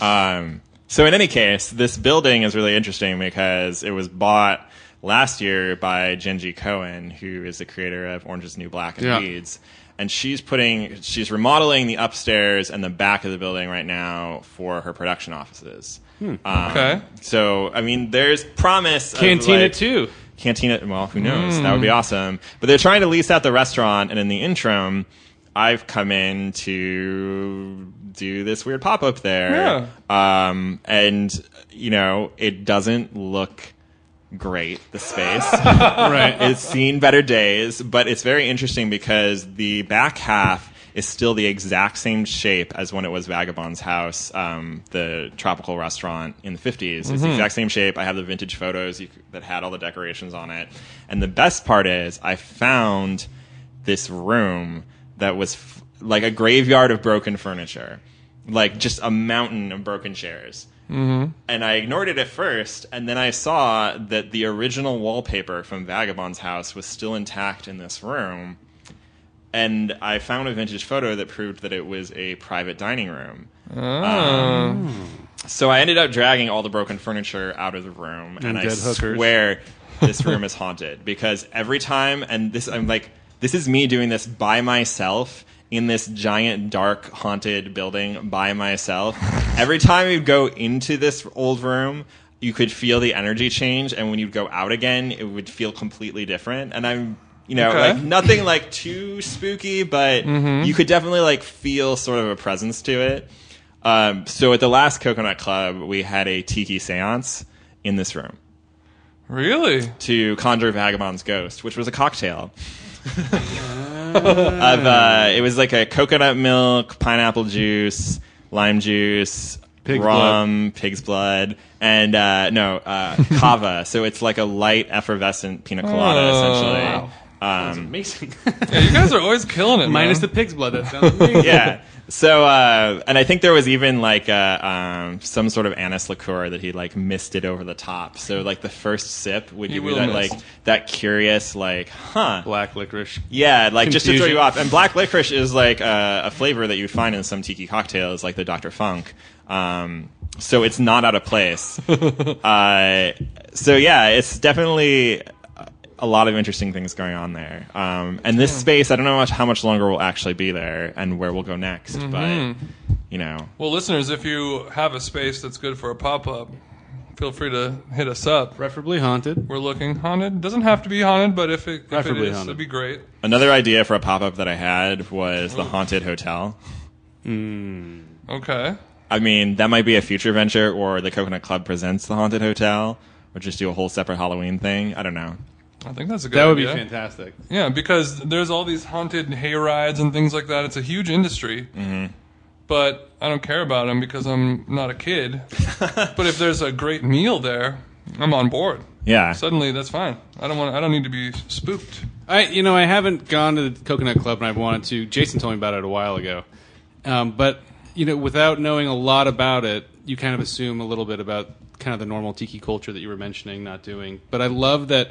Um, so in any case, this building is really interesting because it was bought last year by Jenji Kohan, who is the creator of Orange is the New Black and Yeah. Weeds. And she's putting, she's remodeling the upstairs and the back of the building right now for her production offices. Um, Okay. So, I mean, there's promise. Cantina like- too. Cantina. Well, who knows? That would be awesome. But they're trying to lease out the restaurant, and in the interim, I've come in to do this weird pop up there. Um, and you know, it doesn't look great. The space. [laughs] Right. it's seen better days, but it's very interesting because the back half is still the exact same shape as when it was Vagabond's house, um, the tropical restaurant in the 50s. It's the exact same shape. I have the vintage photos you, that had all the decorations on it. And the best part is, I found this room that was f- like a graveyard of broken furniture, like just a mountain of broken chairs and I ignored it at first, and then I saw that the original wallpaper from Vagabond's house was still intact in this room. And I found a vintage photo that proved that it was a private dining room. Um, so I ended up dragging all the broken furniture out of the room, and, And I hookers. swear this room is haunted because every time, and this I'm like, this is me doing this by myself in this giant dark haunted building by myself. Every time you'd go into this old room, you could feel the energy change, and when you'd go out again, it would feel completely different. And I'm, you know, Okay. like nothing like too spooky, but you could definitely like feel sort of a presence to it. Um, so at the last Coconut Club, we had a tiki seance in this room Really? to conjure Vagabond's ghost, which was a cocktail. [laughs] [laughs] of uh, it was like a coconut milk, pineapple juice, lime juice, Pig's rum, pig's blood, and uh, no uh, [laughs] kava. so it's like a light effervescent pina colada, Oh, essentially. That's Um, amazing. [laughs] Yeah, you guys are always killing it. Minus the man. pig's blood. That sounds [laughs] amazing. yeah. So, uh, and I think there was even like uh um, some sort of anise liqueur that he like misted over the top. So, like the first sip would He give you will that like that curious like, huh, Black licorice. Yeah, like just to throw Confusion. you off. And black licorice is like uh, a flavor that you find in some tiki cocktails, like the Dr. Funk. Um, so it's not out of place. [laughs] uh, so yeah, it's definitely a lot of interesting things going on there. Um, and this space, I don't know much, how much longer we'll actually be there and where we'll go next, but you know. Well, listeners, if you have a space that's good for a pop up, feel free to hit us up. Preferably haunted. We're looking haunted. Doesn't have to be haunted, but if it, if it Preferably is, haunted. it'd be great. Another idea for a pop up that I had was the haunted hotel. Okay. I mean, that might be a future venture, or the Coconut Club presents the Haunted Hotel, or just do a whole separate Halloween thing. I don't know. I think that's a good idea. That would be fantastic. Yeah, because there's all these haunted hay rides and things like that. It's a huge industry. Mm-hmm. But I don't care about them because I'm not a kid. [laughs] but if there's a great meal there, I'm on board. Yeah. Suddenly, that's fine. I don't want. I don't need to be spooked. I, you know, I haven't gone to the Coconut Club, and I've wanted to. Jason told me about it a while ago, um, but you know, without knowing a lot about it, you kind of assume a little bit about kind of the normal tiki culture that you were mentioning, not doing. But I love that,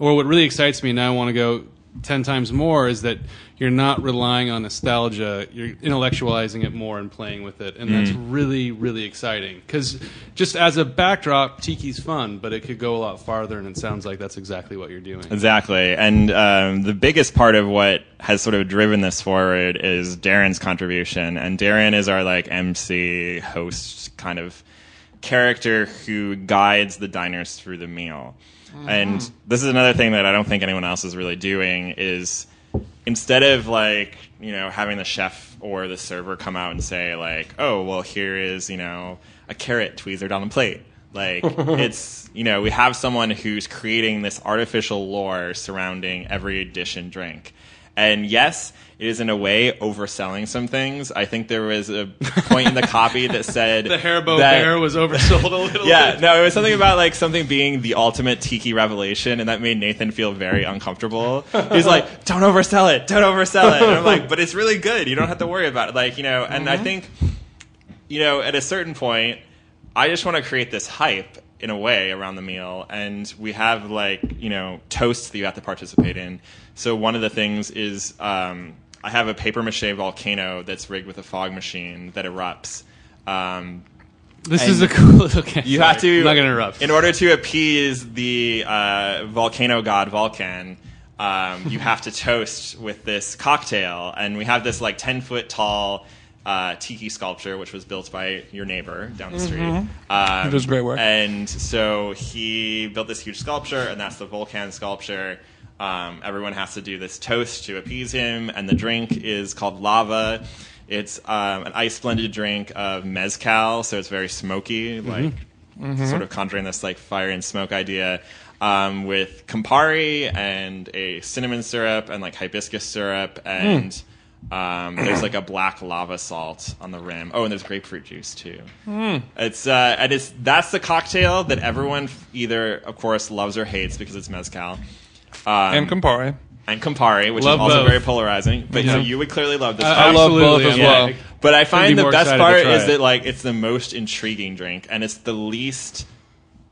or what really excites me, and I want to go ten times more, is that you're not relying on nostalgia. You're intellectualizing it more and playing with it, and that's really, really exciting. Because just as a backdrop, tiki's fun, but it could go a lot farther, and it sounds like that's exactly what you're doing. Exactly. And um, the biggest part of what has sort of driven this forward is Darren's contribution. And Darren is our like MC host kind of character who guides the diners through the meal. And mm-hmm. this is another thing that I don't think anyone else is really doing is instead of like, you know, having the chef or the server come out and say like, "Oh, well here is, you know, a carrot tweezered on the plate." Like [laughs] it's you know we have someone who's creating this artificial lore surrounding every dish and drink, and yes, is in a way overselling some things. I think there was a point in the copy that [laughs] said The Haribo that- bear was oversold a little yeah, bit. no, it was something about like something being the ultimate tiki revelation, and that made Nathan feel very uncomfortable. He's like, "Don't oversell it, don't oversell it." And I'm like, "But it's really good. You don't have to worry about it." Like you know, and I think you know, at a certain point, I just want to create this hype in a way around the meal, and we have like you know toasts that you have to participate in. So one of the things is um, I have a paper mache volcano that's rigged with a fog machine that erupts. Um, This is a cool. [laughs] Okay, you sorry. have to I'm not gonna interrupt. in order to appease the uh, volcano god Vulcan. Um, you [laughs] have to toast with this cocktail, and we have this like ten foot tall uh, tiki sculpture, which was built by your neighbor down the street. Um, He does great work. And so he built this huge sculpture, and that's the Vulcan sculpture. Um, everyone has to do this toast to appease him, and the drink is called lava. It's um, an ice blended drink of mezcal, so it's very smoky, like sort of conjuring this like fire and smoke idea. Um, with Campari and a cinnamon syrup and like hibiscus syrup and um, [clears throat] there's like a black lava salt on the rim. Oh, and there's grapefruit juice too. It's uh, and it's that's the cocktail that everyone either, of course, loves or hates because it's mezcal. Um, and Campari. and Campari, which Love is also both. very polarizing. But Yeah. so you would clearly love this. Uh, I love both as well. like- But I be find the best part is it. that like it's the most intriguing drink, and it's the least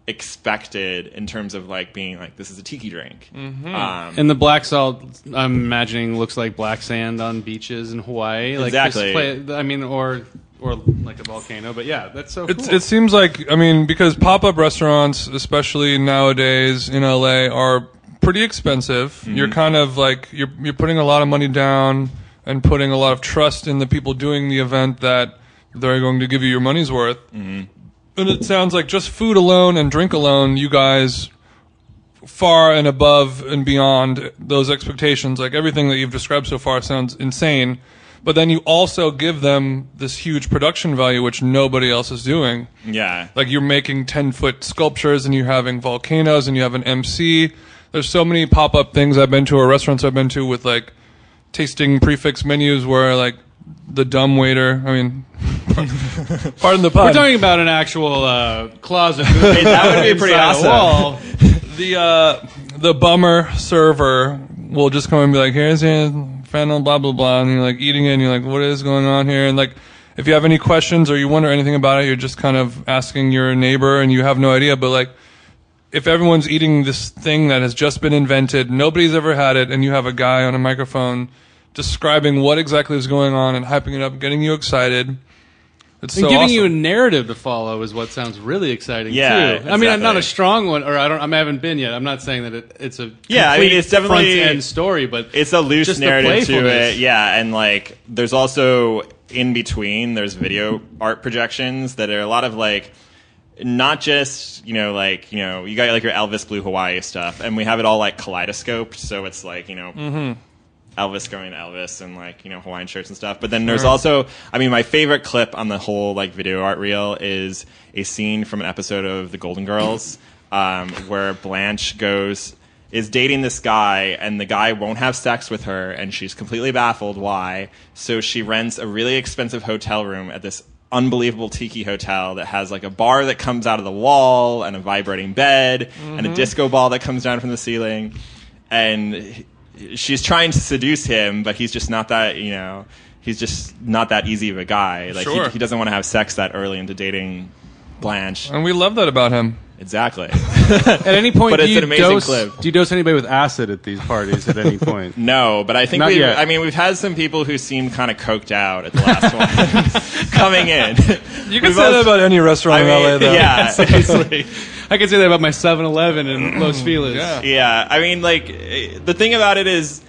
expected in terms of like being like this is a tiki drink. Mm-hmm. Um, And the black salt, I'm imagining, looks like black sand on beaches in Hawaii. Like Exactly. play- I mean, or or like a volcano. But yeah, that's so It's, cool. It seems like I mean because pop-up restaurants, especially nowadays in LA, are pretty expensive. Mm-hmm. You're kind of like you're you're putting a lot of money down and putting a lot of trust in the people doing the event that they're going to give you your money's worth. Mm-hmm. And it sounds like just food alone and drink alone, you guys far and above and beyond those expectations. Like everything that you've described so far sounds insane. But then you also give them this huge production value, which nobody else is doing. yeah, Like you're making 10 foot sculptures and you're having volcanoes and you have an MC. There's so many pop up things I've been to or restaurants I've been to with like tasting prix fixe menus where like the dumb waiter, I mean, [laughs] pardon the pun. We're talking about an actual uh, closet. that would be pretty awesome. wall. the uh, the bummer server will just come and be like, "Here's your fennel, blah blah blah," and you're like eating it, and you're like, "What is going on here?" And like, if you have any questions or you wonder anything about it, you're just kind of asking your neighbor, and you have no idea. But like, if everyone's eating this thing that has just been invented, nobody's ever had it, and you have a guy on a microphone describing what exactly is going on and hyping it up, getting you excited. It's And so giving awesome. you a narrative to follow is what sounds really exciting Yeah, too. I mean, I'm not a strong one, or I don't. I haven't been yet. I'm not saying that it, it's a Yeah, I mean, it's definitely- front end story, but it's a loose narrative to it. Yeah, and like there's also in between there's video art projections that are a lot of like not just you know like you know you got like your Elvis Blue Hawaii stuff, and we have it all like kaleidoscoped, so it's like you know. Mm-hmm. Elvis going to Elvis and like you know Hawaiian shirts and stuff. But then there's also, I mean, my favorite clip on the whole like video art reel is a scene from an episode of The Golden Girls [coughs] um, where Blanche goes is dating this guy and the guy won't have sex with her and she's completely baffled why. So she rents a really expensive hotel room at this unbelievable tiki hotel that has like a bar that comes out of the wall and a vibrating bed and a mm-hmm. disco ball that comes down from the ceiling and she's trying to seduce him, but he's just not that you know. He's just not that easy of a guy. Like Sure. he, he doesn't want to have sex that early into dating Blanche. And we love that about him. Exactly. [laughs] At any point, But do it's you an amazing dose? clip. Do you dose anybody with acid at these parties at any point? [laughs] No, but I think Not we. yet. I mean, we've had some people who seemed kind of coked out at the last [laughs] one coming in. You can We've say that about any restaurant I in LA, though. yeah, Seriously. I can say that about my 7-Eleven in Los Feliz. Yeah. yeah. I mean, like eh, the thing about it is,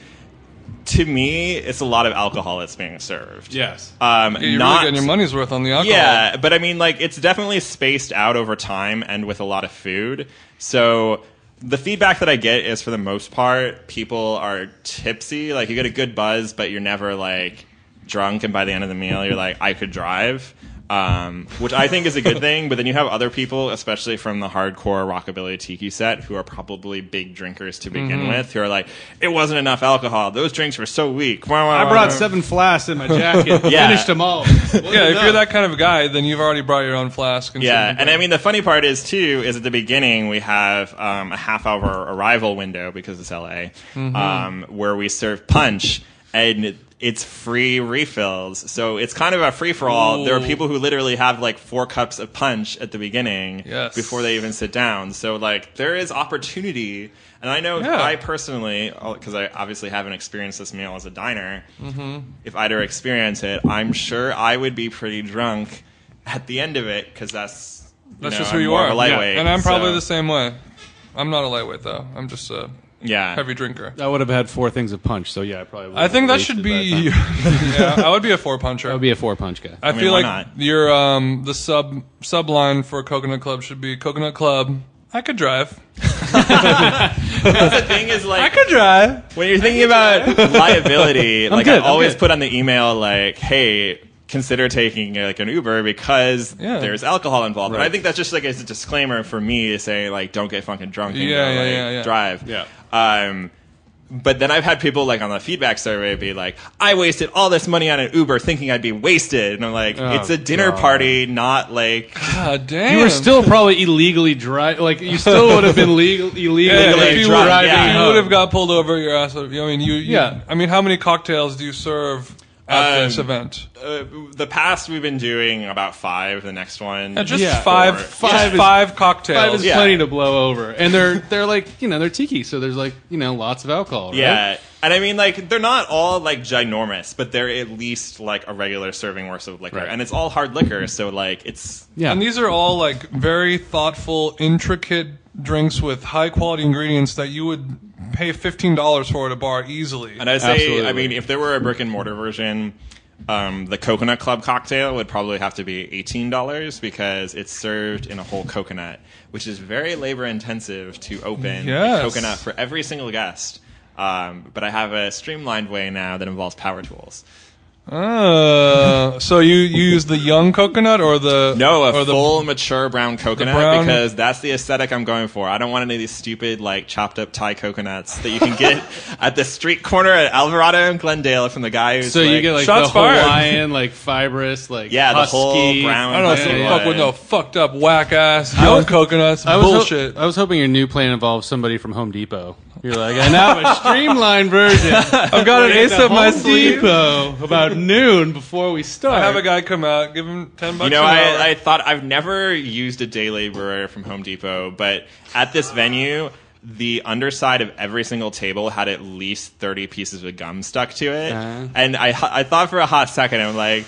to me, it's a lot of alcohol that's being served. Yes. Um, Yeah, you're not, really getting your money's worth on the alcohol. Yeah, but I mean, like, it's definitely spaced out over time and with a lot of food. So the feedback that I get is, for the most part, people are tipsy. Like, you get a good buzz, but you're never like drunk. And by the end of the meal, you're like, I could drive. Um, which I think is a good thing, but then you have other people, especially from the hardcore rockabilly tiki set, who are probably big drinkers to begin Mm-hmm. with, who are like, "It wasn't enough alcohol; those drinks were so weak." I brought seven flasks in my [laughs] jacket. Yeah. Finished them all. [laughs] Yeah, if you're that kind of guy, then you've already brought your own flask. And Yeah, and I mean the funny part is too is at the beginning we have um, a half hour arrival window because it's LA, Mm-hmm. um, where we serve punch and it's free refills. So it's kind of a free for all. There are people who literally have like four cups of punch at the beginning Yes. before they even sit down. So like there is opportunity. And I know Yeah. I personally, because I obviously haven't experienced this meal as a diner, Mm-hmm. if I'd ever experience it, I'm sure I would be pretty drunk at the end of it because that's you That's know, just I'm who you more are. lightweight. And I'm probably so- the same way. I'm not a lightweight though. I'm just a yeah. heavy drinker. I would have had four things of punch, so yeah, I probably. Would I think that should be. [laughs] yeah, I would be a four puncher. I would be a four punch guy. I mean, feel why like not? your um the sub sub line for Coconut Club should be Coconut Club. I could drive. [laughs] the thing is like I could drive. when you're thinking about liability, [laughs] like good, I I'm always good. put on the email like, "Hey, consider taking uh, like an Uber because Yeah. there's alcohol involved." And I think that's just like as a disclaimer for me to say like, "Don't get fucking drunk and Yeah, go, yeah, like, yeah, yeah. drive." Yeah. Um, but then I've had people like on the feedback survey be like, "I wasted all this money on an Uber thinking I'd be wasted," and I'm like, Oh, "It's a dinner God. party, not like." God damn. You were still probably illegally driving. Like you still would have been legal, [laughs] illegally Yeah, like, if you drunk, would, yeah. you would have got pulled over, your ass. Would, I mean, you, you. Yeah. I mean, how many cocktails do you serve at Um, this event? Uh, the past we've been doing about five. The next one, Uh, just yeah. five, Four. Five is- five cocktails. Five is Yeah. plenty to blow over, and they're [laughs] they're like you know they're tiki, so there's like you know lots of alcohol. Right? Yeah, and I mean, like they're not all like ginormous, but they're at least like a regular serving worth of liquor, Right. and it's all hard liquor, so like it's yeah. And these are all like very thoughtful, intricate drinks with high quality ingredients that you would pay fifteen dollars for at a bar easily. And I say, I mean, if there were a brick and mortar version, um, the Coconut Club cocktail would probably have to be eighteen dollars because it's served in a whole coconut, which is very labor intensive to open Yes. a coconut for every single guest. Um, but I have a streamlined way now that involves power tools. Uh, so you, you use the young coconut or the No, a or the, full mature brown coconut brown- because that's the aesthetic I'm going for. I don't want any of these stupid like chopped up Thai coconuts that you can get [laughs] at the street corner at Alvarado and Glendale from the guy who's So you get like Shots the fired. Hawaiian, like fibrous, like Yeah, the husky. whole brown- I don't know. Yeah, some yeah, fuck with no fucked up whack ass young was- coconuts. I was ho- I was hoping your new plan involves somebody from Home Depot. You're like, I now have a streamlined version. [laughs] I've got an ace up my Home sleeve. Depot about noon before we start. I have a guy come out, give him ten bucks. You know, an hour. I, I thought I've never used a day laborer from Home Depot, but at this venue, the underside of every single table had at least 30 pieces of gum stuck to it. Uh-huh. And I, I thought for a hot second, I'm like,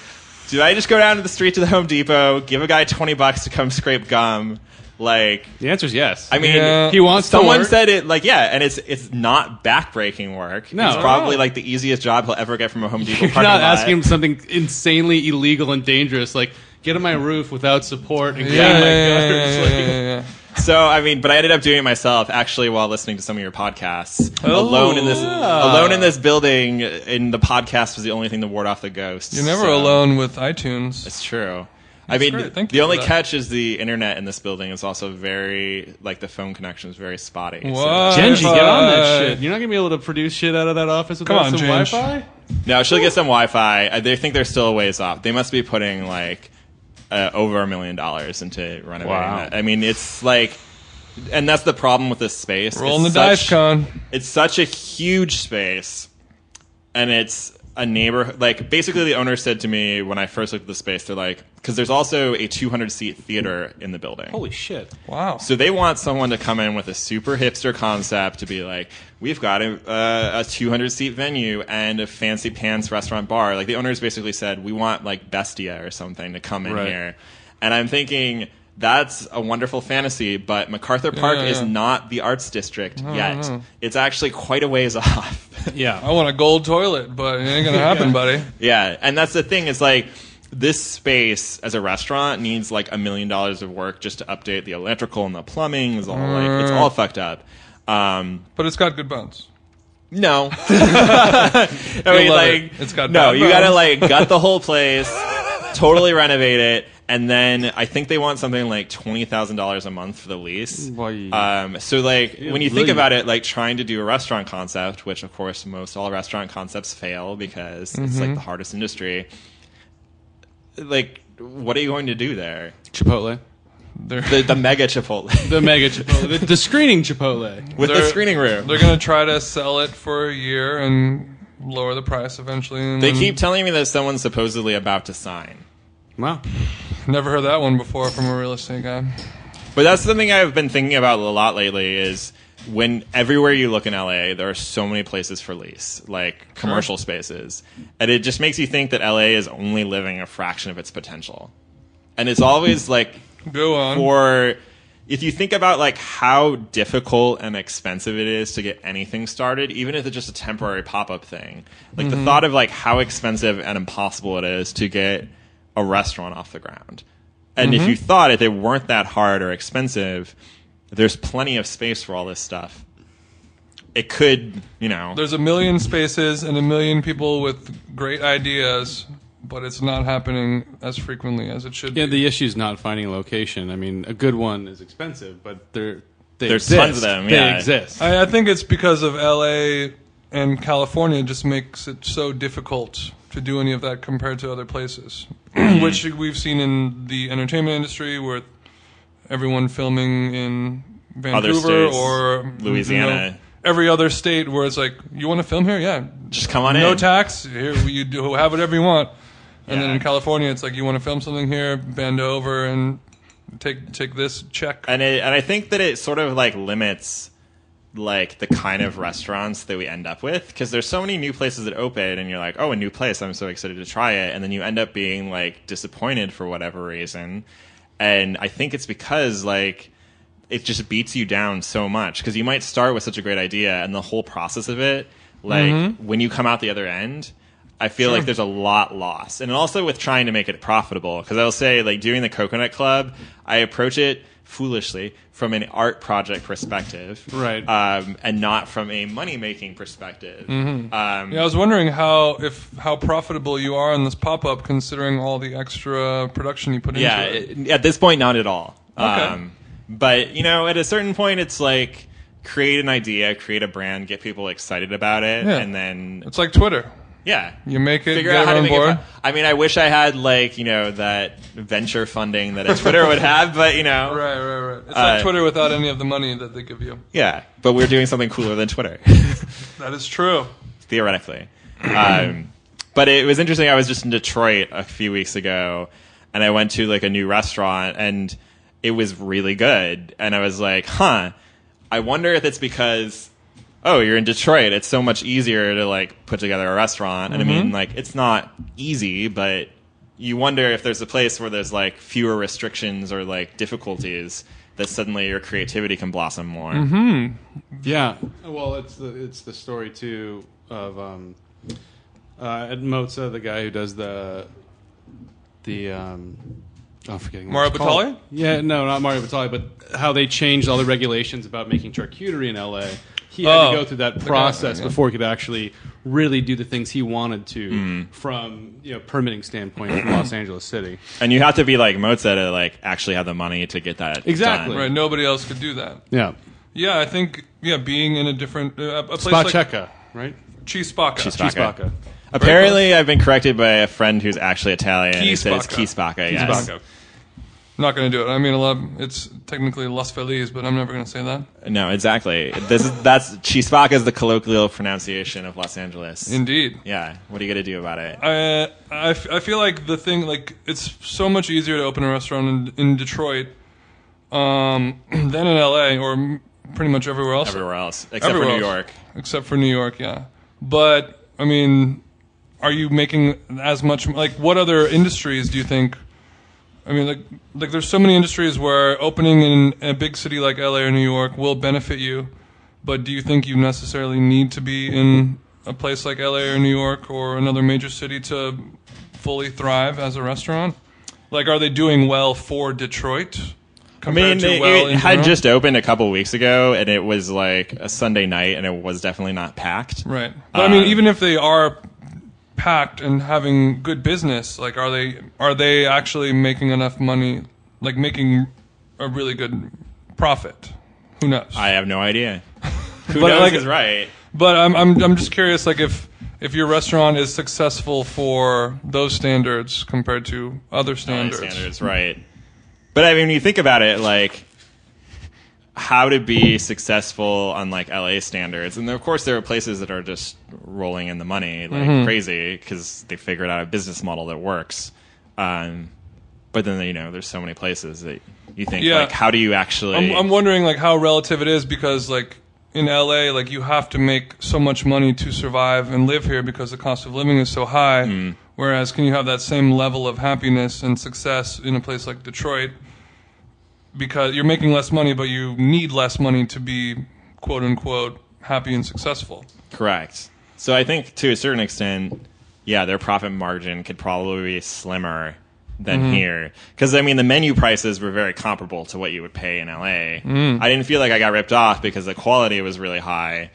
do I just go down to the street to the Home Depot, give a guy 20 bucks to come scrape gum? Like, The answer is yes. I mean, Yeah. he wants to Someone work. said it like yeah, and it's it's not backbreaking work. No. it's probably like the easiest job he'll ever get from a Home Depot. [laughs] You're parking not lot. asking him something insanely illegal and dangerous, like get on my roof without support and yeah, clean yeah, my yeah, gutters. yeah, like- yeah, yeah, yeah. [laughs] So I mean, but I ended up doing it myself actually while listening to some of your podcasts Oh. alone in this alone in this building. And the podcast was the only thing to ward off the ghosts. You're never so- alone with iTunes. It's true. I mean, great. Thank the only catch is the internet in this building is also very like the phone connection is very spotty. So- What? Jenji, get on that shit. You're not gonna be able to produce shit out of that office without Come on, some Ginge. Wi-Fi. No, she'll get some Wi-Fi. They think they're still a ways off. They must be putting like uh, over a million dollars into renovating Wow. that. I mean, it's like and that's the problem with this space. Rolling the It's dice, con. It's such a huge space, and it's a neighborhood. Like basically, the owner said to me when I first looked at the space, they're like, because there's also a 200 seat theater in the building. Holy shit! Wow. So they want someone to come in with a super hipster concept to be like, we've got a, uh, a 200 seat venue and a fancy pants restaurant bar. Like the owners basically said, we want like Bestia or something to come in Right. here. And I'm thinking that's a wonderful fantasy, but MacArthur Park yeah, is yeah. not the arts district yet. It's actually quite a ways [laughs] off. Yeah, I want a gold toilet, but it ain't gonna [laughs] happen, buddy. Yeah, and that's the thing. Is like this space as a restaurant needs like a million dollars of work just to update the electrical and the plumbing. It's all like it's all fucked up. Um, But it's got good bones. no, [laughs] I mean like it. It's got no. bad You gotta like gut the whole place, totally renovate it, and then I think they want something like twenty thousand dollars a month for the lease. Um, so like when you think about it, like trying to do a restaurant concept, which of course most all restaurant concepts fail because it's like the hardest industry. Like, what are you going to do there? Chipotle, They're The, the [laughs] mega Chipotle the mega Chipotle, the, the screening Chipotle. with the They're- screening room. they're gonna try to sell it for a year and lower the price eventually. And They then- keep telling me that someone's supposedly about to sign. Wow. never heard that one before from a real estate guy. But that's something I've been thinking about a lot lately is when everywhere you look in LA, there are so many places for lease, like commercial spaces. And it just makes you think that LA is only living a fraction of its potential. And it's always like Go on. for if you think about like how difficult and expensive it is to get anything started, even if it's just a temporary pop up thing. Like the mm-hmm. thought of like how expensive and impossible it is to get a restaurant off the ground. And if you mm-hmm. thought if they weren't that hard or expensive, there's plenty of space for all this stuff. It could, you know, There's a million spaces and a million people with great ideas, but it's not happening as frequently as it should Yeah, be. the issue is not finding a location. I mean, a good one is expensive, but they're they There's exist. tons of them, They yeah. exist. I, I think it's because of LA and California just makes it so difficult to do any of that compared to other places, [clears throat] which we've seen in the entertainment industry with everyone filming in Vancouver states, or Louisiana. you know, every other state where it's like, you want to film here? Yeah, just come on no in. No tax. Here you do have whatever you want. And then in California, it's like you want to film something here, bend over and take take this check. and it, and I think that it sort of like limits like the kind of restaurants that we end up with because there's so many new places that open and you're like oh a new place. I'm so excited to try it. And then you end up being like disappointed for whatever reason. And i think it's because like it just beats you down so much because you might start with such a great idea and the whole process of it like mm-hmm. when you come out the other end I feel like there's a lot lost. And also with trying to make it profitable, because I'll say, like, doing the Coconut Club, I approach it foolishly from an art project perspective. Right. Um, and not from a money making perspective. Um, Yeah, I was wondering how if how profitable you are in this pop up, considering all the extra production you put yeah, into it. it- at this point, not at all. Okay. Um, but, you know, at a certain point, it's like, create an idea, create a brand, get people excited about it, Yeah. and then, It's like Twitter. Yeah. You make it, figure out how to make board. it. fu- I mean, I wish I had like you know that venture funding that a Twitter would have, but you know, [laughs] Right, right, right. It's Uh, like Twitter without any of the money that they give you. yeah. But we're doing something cooler than Twitter, [laughs] [laughs] That is true. theoretically. Um, but it was interesting. I was just in Detroit a few weeks ago, and I went to like a new restaurant, and it was really good. And I was like, huh. I wonder if it's because. Oh, you're in Detroit. It's so much easier to like put together a restaurant. And I mean, like, it's not easy, but you wonder if there's a place where there's like fewer restrictions or like difficulties that suddenly your creativity can blossom more. Yeah. Well, it's the it's the story too of um, uh, Ed Mozza, the guy who does the the um, oh, I'm forgetting Mario. Batali? Yeah, no, not Mario Batali, but how they changed all the regulations about making charcuterie in LA. He had Oh, to go through that guy, process yeah. before he could actually really do the things he wanted to Hmm. from you know permitting standpoint from Los Angeles City. And you have to be like Mozart to like actually have the money to get that Exactly. done. Right, nobody else could do that. Yeah, Yeah, I think yeah, being in a different uh, a place Spot like Checka, right? Cheese Spacca. Cheese Cheese Spacca. Spacca. Apparently, I've been corrected by a friend who's actually Italian. Key He says Spacca. Key Spacca, Cheese Spacca. not going to do it. I mean. It's technically Los Feliz, but I'm never going to say that. No, exactly. This is that's Chispaca is the colloquial pronunciation of Los Angeles. Indeed. yeah. What are you gonna do about it? I, I, f- I feel like the thing like it's so much easier to open a restaurant in, in Detroit um, [clears throat] than in LA or m- pretty much everywhere else. Everywhere else, except Everywhere for New else. York. Except for New York, yeah. But I mean, are you making as much? Like, what other industries do you think? I mean, like, like there's so many industries where opening in a big city like LA or New York will benefit you, but do you think you necessarily need to be in a place like LA or New York or another major city to fully thrive as a restaurant? Like, are they doing well for Detroit? I compared mean, to it, well it had just opened a couple weeks ago, and it was like a Sunday night, and it was definitely not packed. Right. But I mean, Um, even if they are packed and having good business, like are they are they actually making enough money, like making a really good profit? Who knows? I have no idea. [laughs] Who But, knows like- is right. but I'm I'm I'm just curious, like if if your restaurant is successful for those standards compared to other standards. standards, right? But I mean, when you think about it, like how to be successful on like LA standards, and of course there are places that are just rolling in the money like Mm-hmm. crazy because they figured out a business model that works. Um, but then you know, there's so many places that you think Yeah. like, how do you actually? I'm, I'm wondering like how relative it is because like in LA, like you have to make so much money to survive and live here because the cost of living is so high. Mm. Whereas, can you have that same level of happiness and success in a place like Detroit? Because you're making less money, but you need less money to be quote unquote happy and successful. Correct. So I think to a certain extent, yeah, their profit margin could probably be slimmer than Mm-hmm. here. Because I mean, the menu prices were very comparable to what you would pay in LA. Mm. I didn't feel like I got ripped off because the quality was really high.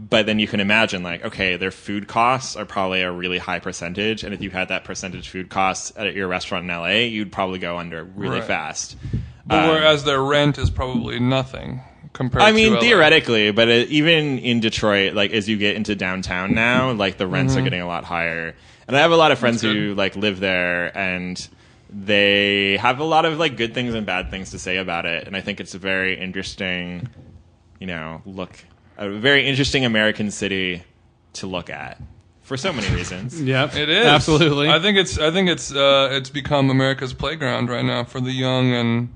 But then you can imagine, like, okay, their food costs are probably a really high percentage, and if you had that percentage food costs at your restaurant in LA, you'd probably go under really Right. fast. But Um, whereas their rent is probably nothing compared. I mean, theoretically, but it, even in Detroit, like as you get into downtown now, like the rents Mm-hmm. are getting a lot higher. And I have a lot of friends who like live there, and they have a lot of like good things and bad things to say about it. And I think it's a very interesting, you know, look, a very interesting American city to look at for so many reasons. [laughs] Yep, It is absolutely. I think it's. I think it's. Uh, it's become America's playground right now for the young and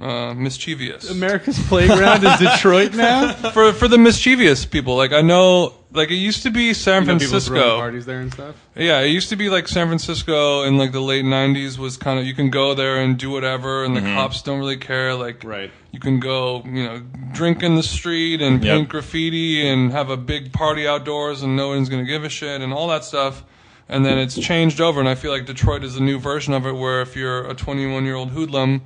uh, mischievous. America's playground is Detroit now. [laughs] for for the mischievous people. Like I know, like it used to be San You know, people throwing Francisco. parties there and stuff. Yeah, it used to be like San Francisco in like the late '90s was kind of you can go there and do whatever, and the mm-hmm. cops don't really care. Like, Right. You can go, you know, drink in the street and Yep. paint graffiti and have a big party outdoors, and no one's gonna give a shit and all that stuff. And then it's changed over, and I feel like Detroit is a new version of it, where if you're a 21 year old hoodlum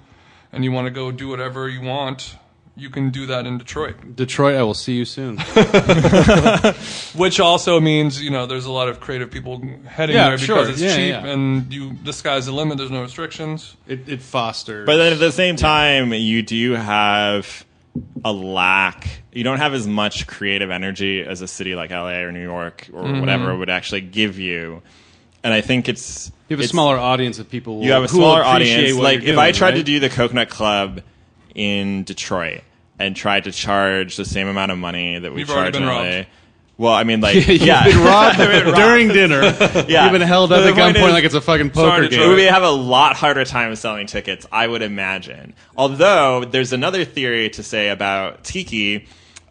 and you want to go do whatever you want, you can do that in Detroit. Detroit, I will see you soon. [laughs] [laughs] Which also means, you know, there's a lot of creative people heading Yeah, there because sure. it's Yeah, cheap yeah. and you the sky's the limit, there's no restrictions. It, it fosters. But then at the same time, you do have a lack. You don't have as much creative energy as a city like LA or New York or Mm-hmm. whatever would actually give you. And I think it's you have a smaller audience of people. You have a smaller audience. Like you're if I doing, tried to do the Coconut Club in Detroit and tried to charge the same amount of money that we You've charge in been LA. Well, I mean, like, [laughs] You've yeah, been robbed [laughs] during dinner. Yeah. You've been held up The at point gunpoint like it's a fucking poker game. We would have a lot harder time selling tickets, I would imagine. Although there's another theory to say about tiki.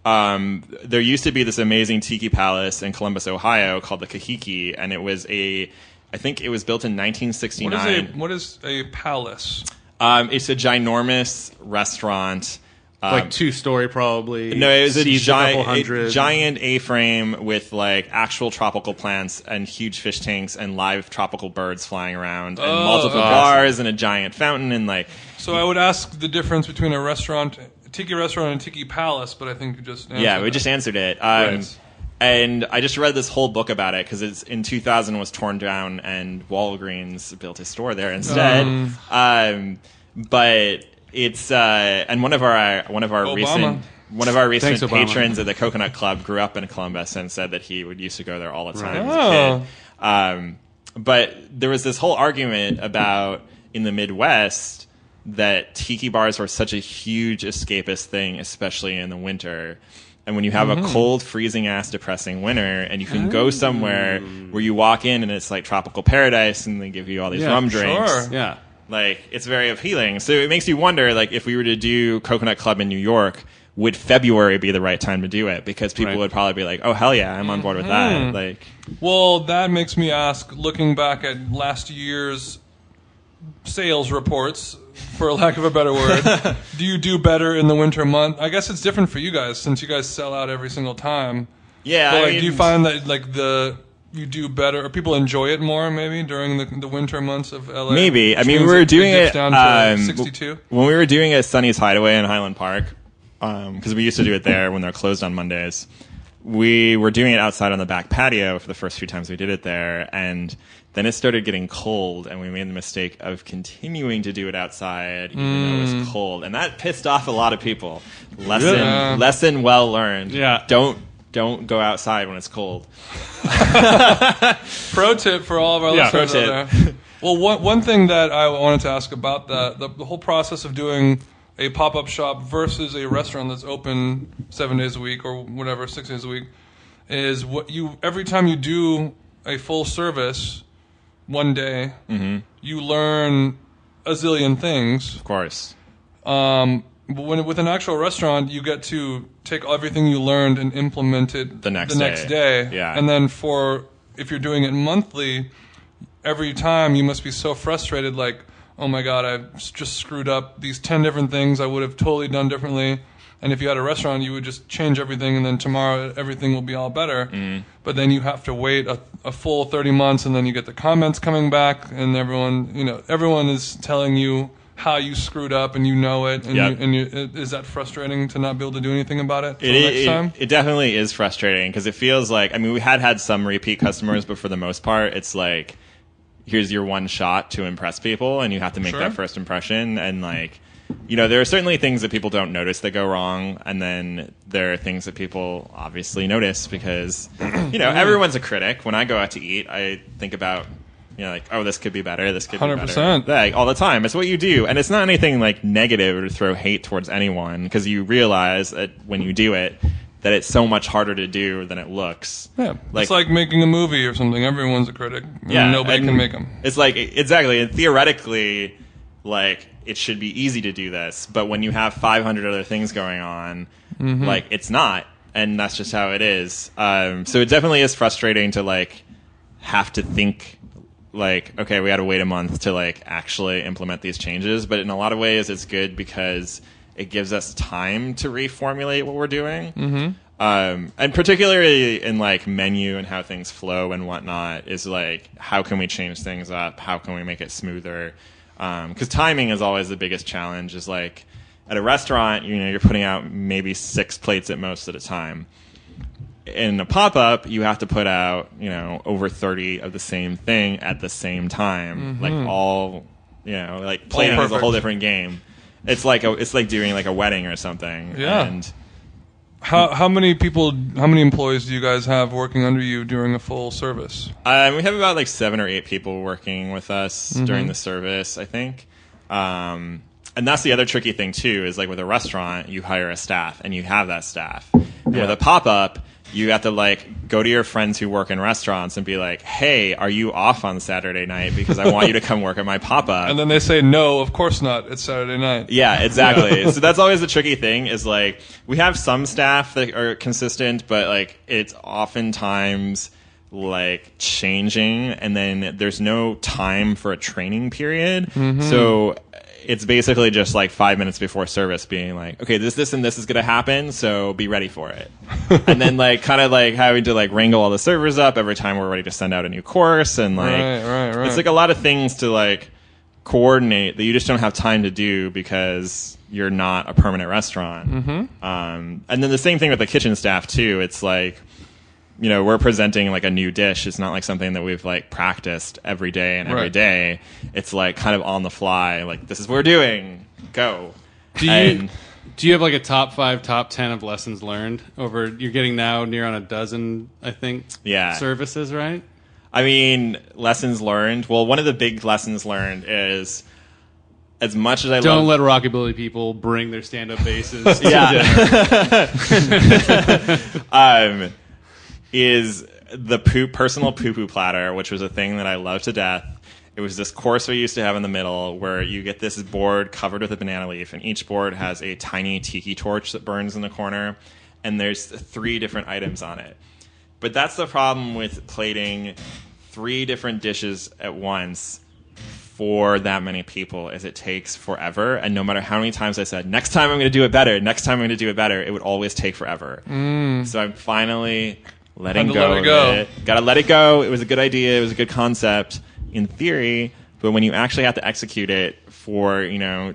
Um, there used to be this amazing tiki palace in Columbus, Ohio, called the Kahiki, and it was a, I think it was built in What is 1969. a what is a palace? Um, it's a ginormous restaurant. Um, like two story probably. No, it was a giant, a giant A-frame with like actual tropical plants and huge fish tanks and live tropical birds flying around and Oh, multiple awesome. bars and a giant fountain and like So I would ask the difference between a restaurant, a tiki restaurant, and a tiki palace, but I think you just answered yeah, we just answered it. Um, Right. And I just read this whole book about it because it's in 2000 was torn down and Walgreens built a store there instead. Um, but it's uh, and one of our one of our Obama. recent one of our recent Thanks, patrons at the Coconut Club grew up in Columbus and said that he would used to go there all the time as Oh. a kid. Um, but there was this whole argument about in the Midwest that tiki bars were such a huge escapist thing, especially in the winter. And when you have Mm-hmm. a cold, freezing ass, depressing winter, and you can go somewhere where you walk in and it's like tropical paradise, and they give you all these Yeah, rum drinks, sure. Yeah. Like it's very appealing. So it makes you wonder, like, if we were to do Coconut Club in New York, would February be the right time to do it? Because people Right. would probably be like, "Oh hell yeah, I'm on board with Mm-hmm. that." Like, Well, that makes me ask, looking back at last year's sales reports, for lack of a better word, [laughs] do you do better in the winter month? I guess it's different for you guys since you guys sell out every single time. yeah, But I like, mean, do you find that like the you do better, or people enjoy it more maybe during the, the winter months of LA? Maybe. I mean, we were it doing dips it down to um, 62. when we were doing it at Sonny's Hideaway in Highland Park, because we used to do it there when they're closed on Mondays. We were doing it outside on the back patio for the first few times we did it there, and then it started getting cold, and we made the mistake of continuing to do it outside, even though it Mm. was cold, and that pissed off a lot of people. Lesson, Yeah. lesson well learned. Yeah. don't don't go outside when it's cold. [laughs] Pro tip for all of our Yeah, listeners out there. Well, one, one thing that I wanted to ask about that the, the whole process of doing a pop up shop versus a restaurant that's open seven days a week or whatever, six days a week, is what you every time you do a full service one day, Mm-hmm. you learn a zillion things. Of course. Um, but when with an actual restaurant, you get to take everything you learned and implement it The next the next day. day. Yeah. And then for if you're doing it monthly, every time you must be so frustrated, like, oh my god, I've just screwed up these ten different things I would have totally done differently. And if you had a restaurant, you would just change everything, and then tomorrow everything will be all better. Mm-hmm. But then you have to wait a, a full thirty months, and then you get the comments coming back, and everyone, you know, everyone is telling you how you screwed up, and you know it. And, Yep. you, and you, is that frustrating to not be able to do anything about it It, next it, time? it definitely is frustrating because it feels like I mean we had had some repeat customers, but for the most part, it's like here's your one shot to impress people, and you have to make Sure. that first impression. And like you know, there are certainly things that people don't notice that go wrong, and then there are things that people obviously notice because you know [clears throat] everyone's a critic. When I go out to eat, I think about. You know, like, oh, this could be better. This could be better. 100%. Like, all the time. It's what you do, and it's not anything like negative or to throw hate towards anyone because you realize that when you do it, that it's so much harder to do than it looks. Yeah, it's like making a movie or something. Everyone's a critic. yeah, nobody can make them. It's like exactly, and theoretically, like it should be easy to do this, but when you have 500 other things going on, Mm-hmm. like it's not, and that's just how it is. Um, so it definitely is frustrating to like have to think like okay we had to wait a month to like actually implement these changes. But in a lot of ways it's good because it gives us time to reformulate what we're doing. Mm-hmm. um, and particularly in like menu and how things flow and whatnot is like how can we change things up? How can we make it smoother? Because timing is always the biggest challenge is like at a restaurant you know you're putting out maybe six plates at most at a time in a pop up, you have to put out, you know, over 30 of the same thing at the same time. Like all, you know, like playing is a whole different game. It's like a, it's like doing like a wedding or something. Yeah. And How how many people? How many employees do you guys have working under you during a full service? um, we have about like seven or eight people working with us Mm-hmm. during the service, I think. Um, and that's the other tricky thing too, is like with a restaurant, you hire a staff and you have that staff. And with a pop up, you have to like go to your friends who work in restaurants and be like, "Hey, are you off on Saturday night? Because I want you to come work at my pop up." [laughs] And then they say, "No, of course not. It's Saturday night." Yeah, [laughs] exactly. so that's always the tricky thing is like we have some staff that are consistent, but like it's oftentimes like changing and then there's no time for a training period. Mm-hmm. So it's basically just like five minutes before service being like, okay, this, this, and this is going to happen, so be ready for it. [laughs] and then like kind of like having to like wrangle all the servers up every time we're ready to send out a new course and like Right, right, right. it's like a lot of things to like coordinate that you just don't have time to do because you're not a permanent restaurant. Mm-hmm. Um, and then the same thing with the kitchen staff too. It's like, you know, we're presenting like a new dish. It's not like something that we've like practiced every day and every Right. day. It's like kind of on the fly. Like this is what we're doing. Go. Do you And- do you have like a top five, top ten of lessons learned over? You're getting now near on a dozen, I think. Yeah. Services, right? I mean, lessons learned. Well, one of the big lessons learned is as much as I Don't love let rockabilly people bring their stand-up basses. [laughs] to Yeah. [laughs] [laughs] um, is the poop personal poo poo platter, which was a thing that I loved to death. It was this course we used to have in the middle where you get this board covered with a banana leaf, and each board has a tiny tiki torch that burns in the corner, and there's three different items on it. But that's the problem with plating three different dishes at once for that many people is it takes forever and no matter how many times i said next time i'm going to do it better next time i'm going to do it better it would always take forever mm. so i'm finally letting go, let it go. it. gotta let it go it was a good idea it was a good concept in theory but when you actually have to execute it for you know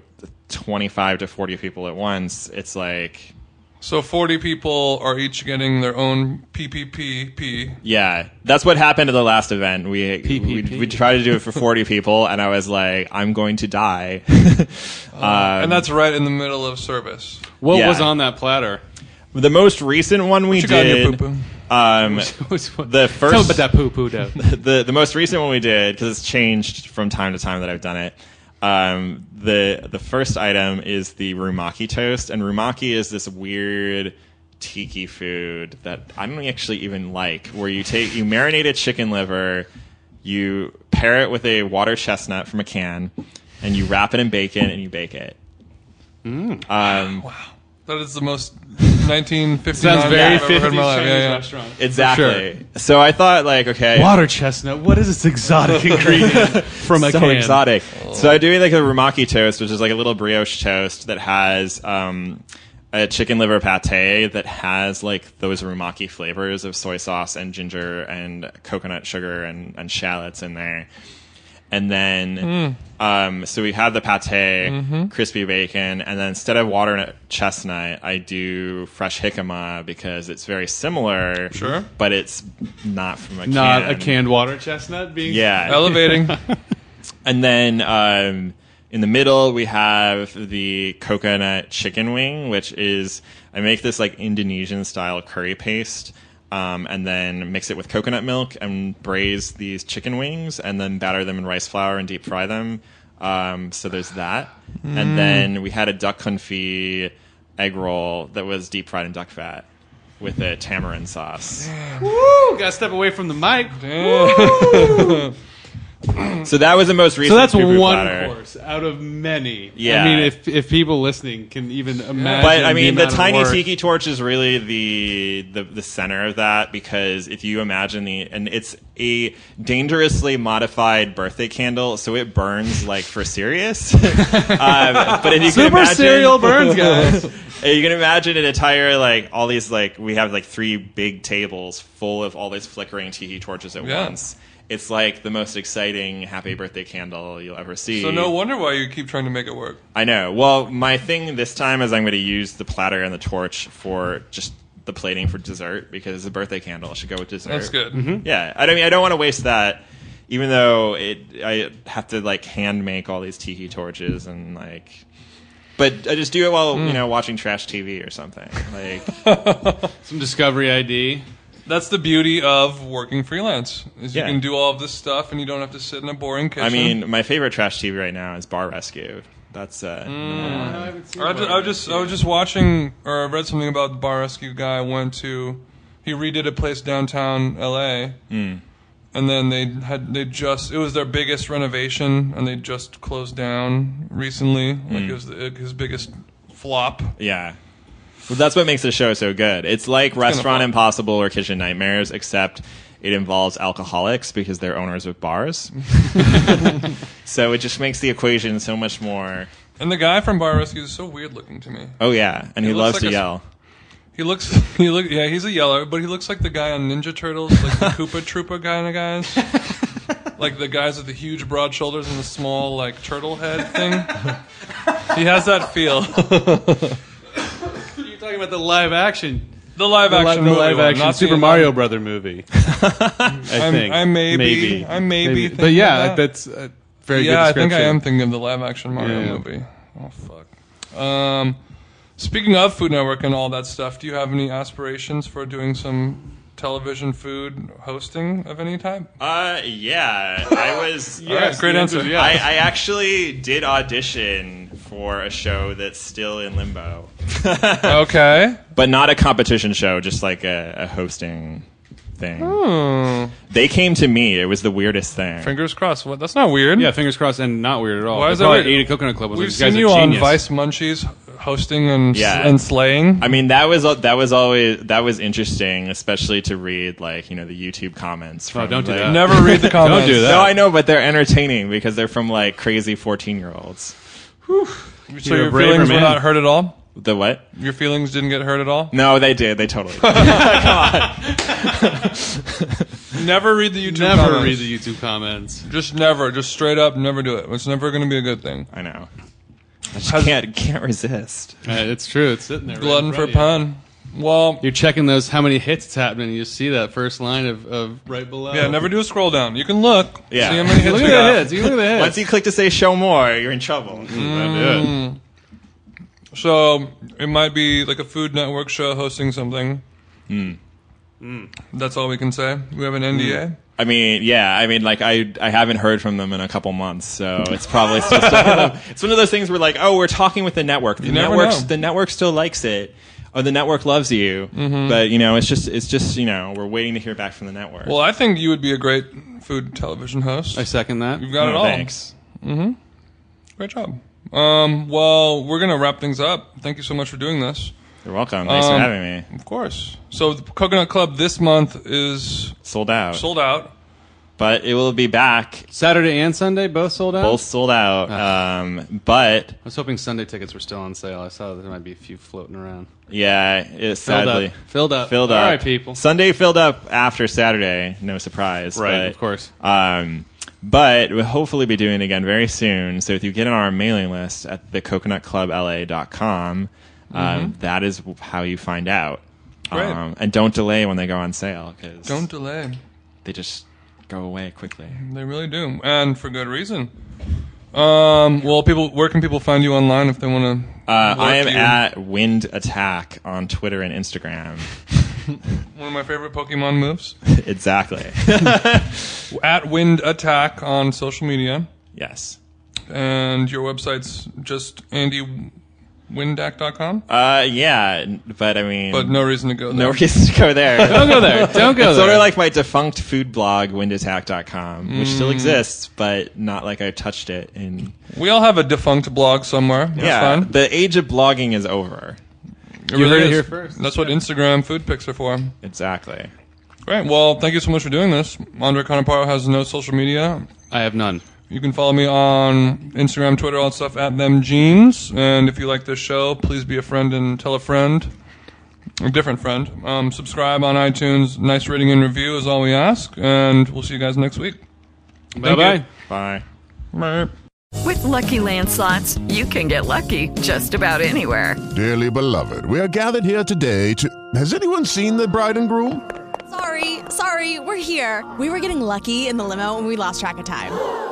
25 to 40 people at once it's like So 40 people are each getting their own PPPP. Yeah, that's what happened at the last event. We we, we tried to do it for 40 people, and I was like, I'm going to die. [laughs] Uh, and that's right in the middle of service. what Yeah. was on that platter? the most recent one we What you your did, poo-poo? Um, [laughs] the first- Tell me about that poo-poo, Dev. [laughs] the the most recent one we did because it's changed from time to time that I've done it. Um, the the first item is the rumaki toast, and rumaki is this weird tiki food that I don't actually even like. Where you take you marinate a chicken liver, you pair it with a water chestnut from a can, and you wrap it in bacon and you bake it. Um, That is the most [laughs] 1959 Sounds very I've ever heard in 50s my life. Chinese Yeah, yeah. restaurant. exactly. So I thought like, okay, Water chestnut. What is this exotic [laughs] ingredient from a so can? exotic. So I'm doing like a rumaki toast, which is like a little brioche toast that has um, a chicken liver pate that has like those rumaki flavors of soy sauce and ginger and coconut sugar and, and shallots in there. And then, um, so we have the pate, crispy bacon, and then instead of water and chestnut, I do fresh jicama because it's very similar. Sure. But it's not from a Not can. a canned water chestnut being. Yeah. [laughs] Elevating. [laughs] And then um, in the middle, we have the coconut chicken wing, which is I make this like Indonesian style curry paste. Um, and then mix it with coconut milk and braise these chicken wings, and then batter them in rice flour and deep fry them. Um, so there's that. And then we had a duck confit egg roll that was deep fried in duck fat with a tamarind sauce. Woo! Gotta step away from the mic. [laughs] [clears throat] So that was the most recent. So that's poo-poo one platter. course out of many. Yeah. I mean, if if people listening can even imagine. But I mean, the, of tiny tiki torch is really the, the the center of that because if you imagine the and it's a dangerously modified birthday candle, so it burns like for serious. [laughs] um, but if you can Super imagine, serial burns, guys. [laughs] you can imagine an entire like all these like we have like three big tables full of all these flickering tiki torches at Yeah. once. It's like the most exciting happy birthday candle you'll ever see. so no wonder why you keep trying to make it work. I know. Well, my thing this time is I'm going to use the platter and the torch for just the plating for dessert because it's a birthday candle. It should go with dessert. That's good. Mm-hmm. Yeah, I don't mean I don't want to waste that. Even though it, I have to like hand make all these tiki torches and like, but I just do it while Mm. you know watching trash TV or something. Like, [laughs] Some Discovery ID. That's the beauty of working freelance. Is Yeah. you can do all of this stuff and you don't have to sit in a boring kitchen. I mean, my favorite trash TV right now is Bar Rescue. That's uh, Mm. Or I, just, I was just I was just watching or I read something about the bar rescue guy went to he redid a place downtown L.A. Hmm. and then they had they just it was their biggest renovation and they just closed down recently like it was the, his biggest flop. Yeah. Well, that's what makes the show so good. It's like Restaurant. Impossible or Kitchen Nightmares, except it involves alcoholics because they're owners of bars. [laughs] so it just makes the equation so much more. And the guy from Bar Rescue is so weird looking to me. Oh yeah, and he, He loves to a- yell. He looks [laughs] he look yeah he's a yeller but he looks like the guy on Ninja Turtles like the [laughs] Koopa Troopa kind of guys. Like the guys with the huge broad shoulders and the small like turtle head thing. He has that feel. You're about the live action. The live The, li- action the movie live one, action not Super the- Mario Brother movie. [laughs] I I'm, think. I may be. Maybe. I may be. But yeah, that. that's a very yeah. I good think I am thinking of the live action Mario Yeah. movie. Oh fuck. Um, speaking of Food Network and all that stuff, do you have any aspirations for doing some television food hosting of any type? Uh, yeah, I was. [laughs] All right, great answer. answer is. I, I actually did audition for a show that's still in limbo, [laughs] Okay. but not a competition show, just like a, a hosting thing. Hmm. They came to me. It was the weirdest thing. Fingers crossed. What? That's not weird. Yeah, fingers crossed, and not weird at all. Why They is that probably weird? Ate a Coconut Club. Was We've like, "This guy's seen you on. Vice Munchies hosting and Yeah. and slaying. I mean, that was that was always that was interesting, especially to read like you know the YouTube comments. From, Oh, don't do like- that. Never read the comments. [laughs] don't do that. No, I know, but they're entertaining because they're from like crazy fourteen year olds. So You're a your braver feelings were man. not hurt at all. The what? Your feelings didn't get hurt at all. No, they did. They totally. [laughs] Did. [laughs] Never read the YouTube. Never comments. read the YouTube comments. Just never. Just straight up, never do it. It's never going to be a good thing. I know. I just can't can't resist. Uh, it's true. It's sitting there. right in Glutton for front of you. pun. Well, You're checking those how many hits it's happening. You see that first line of, of right below. yeah. Never do a scroll down. You can look. Yeah. See how many [laughs] hits Look we at got. the hits. You look at the hits. Once you click to say show more, you're in trouble. Mm. So it might be like a Food Network show hosting something. Hmm. That's all we can say. We have an NDA. I mean, yeah. I mean, like I I haven't heard from them in a couple months, so it's probably just one of them- it's one of those things where like, oh, we're talking with the network. The never network know. the network still likes it. Or the network loves you, Mm-hmm. but you know it's just it's just you know we're waiting to hear back from the network. Well, I think you would be a great food television host. I second that. You've got it all. thanks. Mm-hmm. Great job. Um, well, we're gonna wrap things up. Thank you so much for doing this. You're welcome. Thanks Um, for having me. Of course. So the Coconut Club this month is Sold out, sold out. But it will be back. Saturday and Sunday both sold out. Both sold out. Um, but I was hoping Sunday tickets were still on sale. I saw there might be a few floating around. yeah, it Filled sadly up. Filled up. filled up. right, people. Sunday filled up after Saturday. No surprise. Right, but, of course. Um, but we'll hopefully be doing it again very soon. So if you get on our mailing list at thecoconutclubla.com, um, that is how you find out. Mm-hmm. Great. Um, and don't delay when they go on sale because Don't delay. they just go away quickly. They really do, and for good reason. Um, well, people, where can people find you online if they want to? Uh, I am at Wind Attack on Twitter and Instagram. [laughs] one of my favorite Pokemon moves. [laughs] exactly. [laughs] at Wind Attack on social media, yes. and your website's just andywindak.com. Uh, yeah, but I mean, But no reason to go there. no reason to go there. [laughs] Don't go there. Don't go [laughs] It's there. sort of like my defunct food blog, windattack.com, which Mm. still exists, but not like I touched it in. We all have a defunct blog somewhere. That's yeah, fine. the age of blogging is over. It You heard it is. here first. That's what Instagram food pics are for. Exactly. Great. Well, thank you so much for doing this. Andre Conaparo has no social media. I have none. You can follow me on Instagram, Twitter, all that stuff at them jeans. And if you like this show, please be a friend and tell a friend, a different friend. Um, subscribe on iTunes. Nice rating and review is all we ask. And we'll see you guys next week. Bye bye. Bye. Bye. With Lucky Land slots, you can get lucky just about anywhere. Dearly beloved, we are gathered here today to. Has anyone seen the bride and groom? Sorry, sorry, we're here. We were getting lucky in the limo and we lost track of time.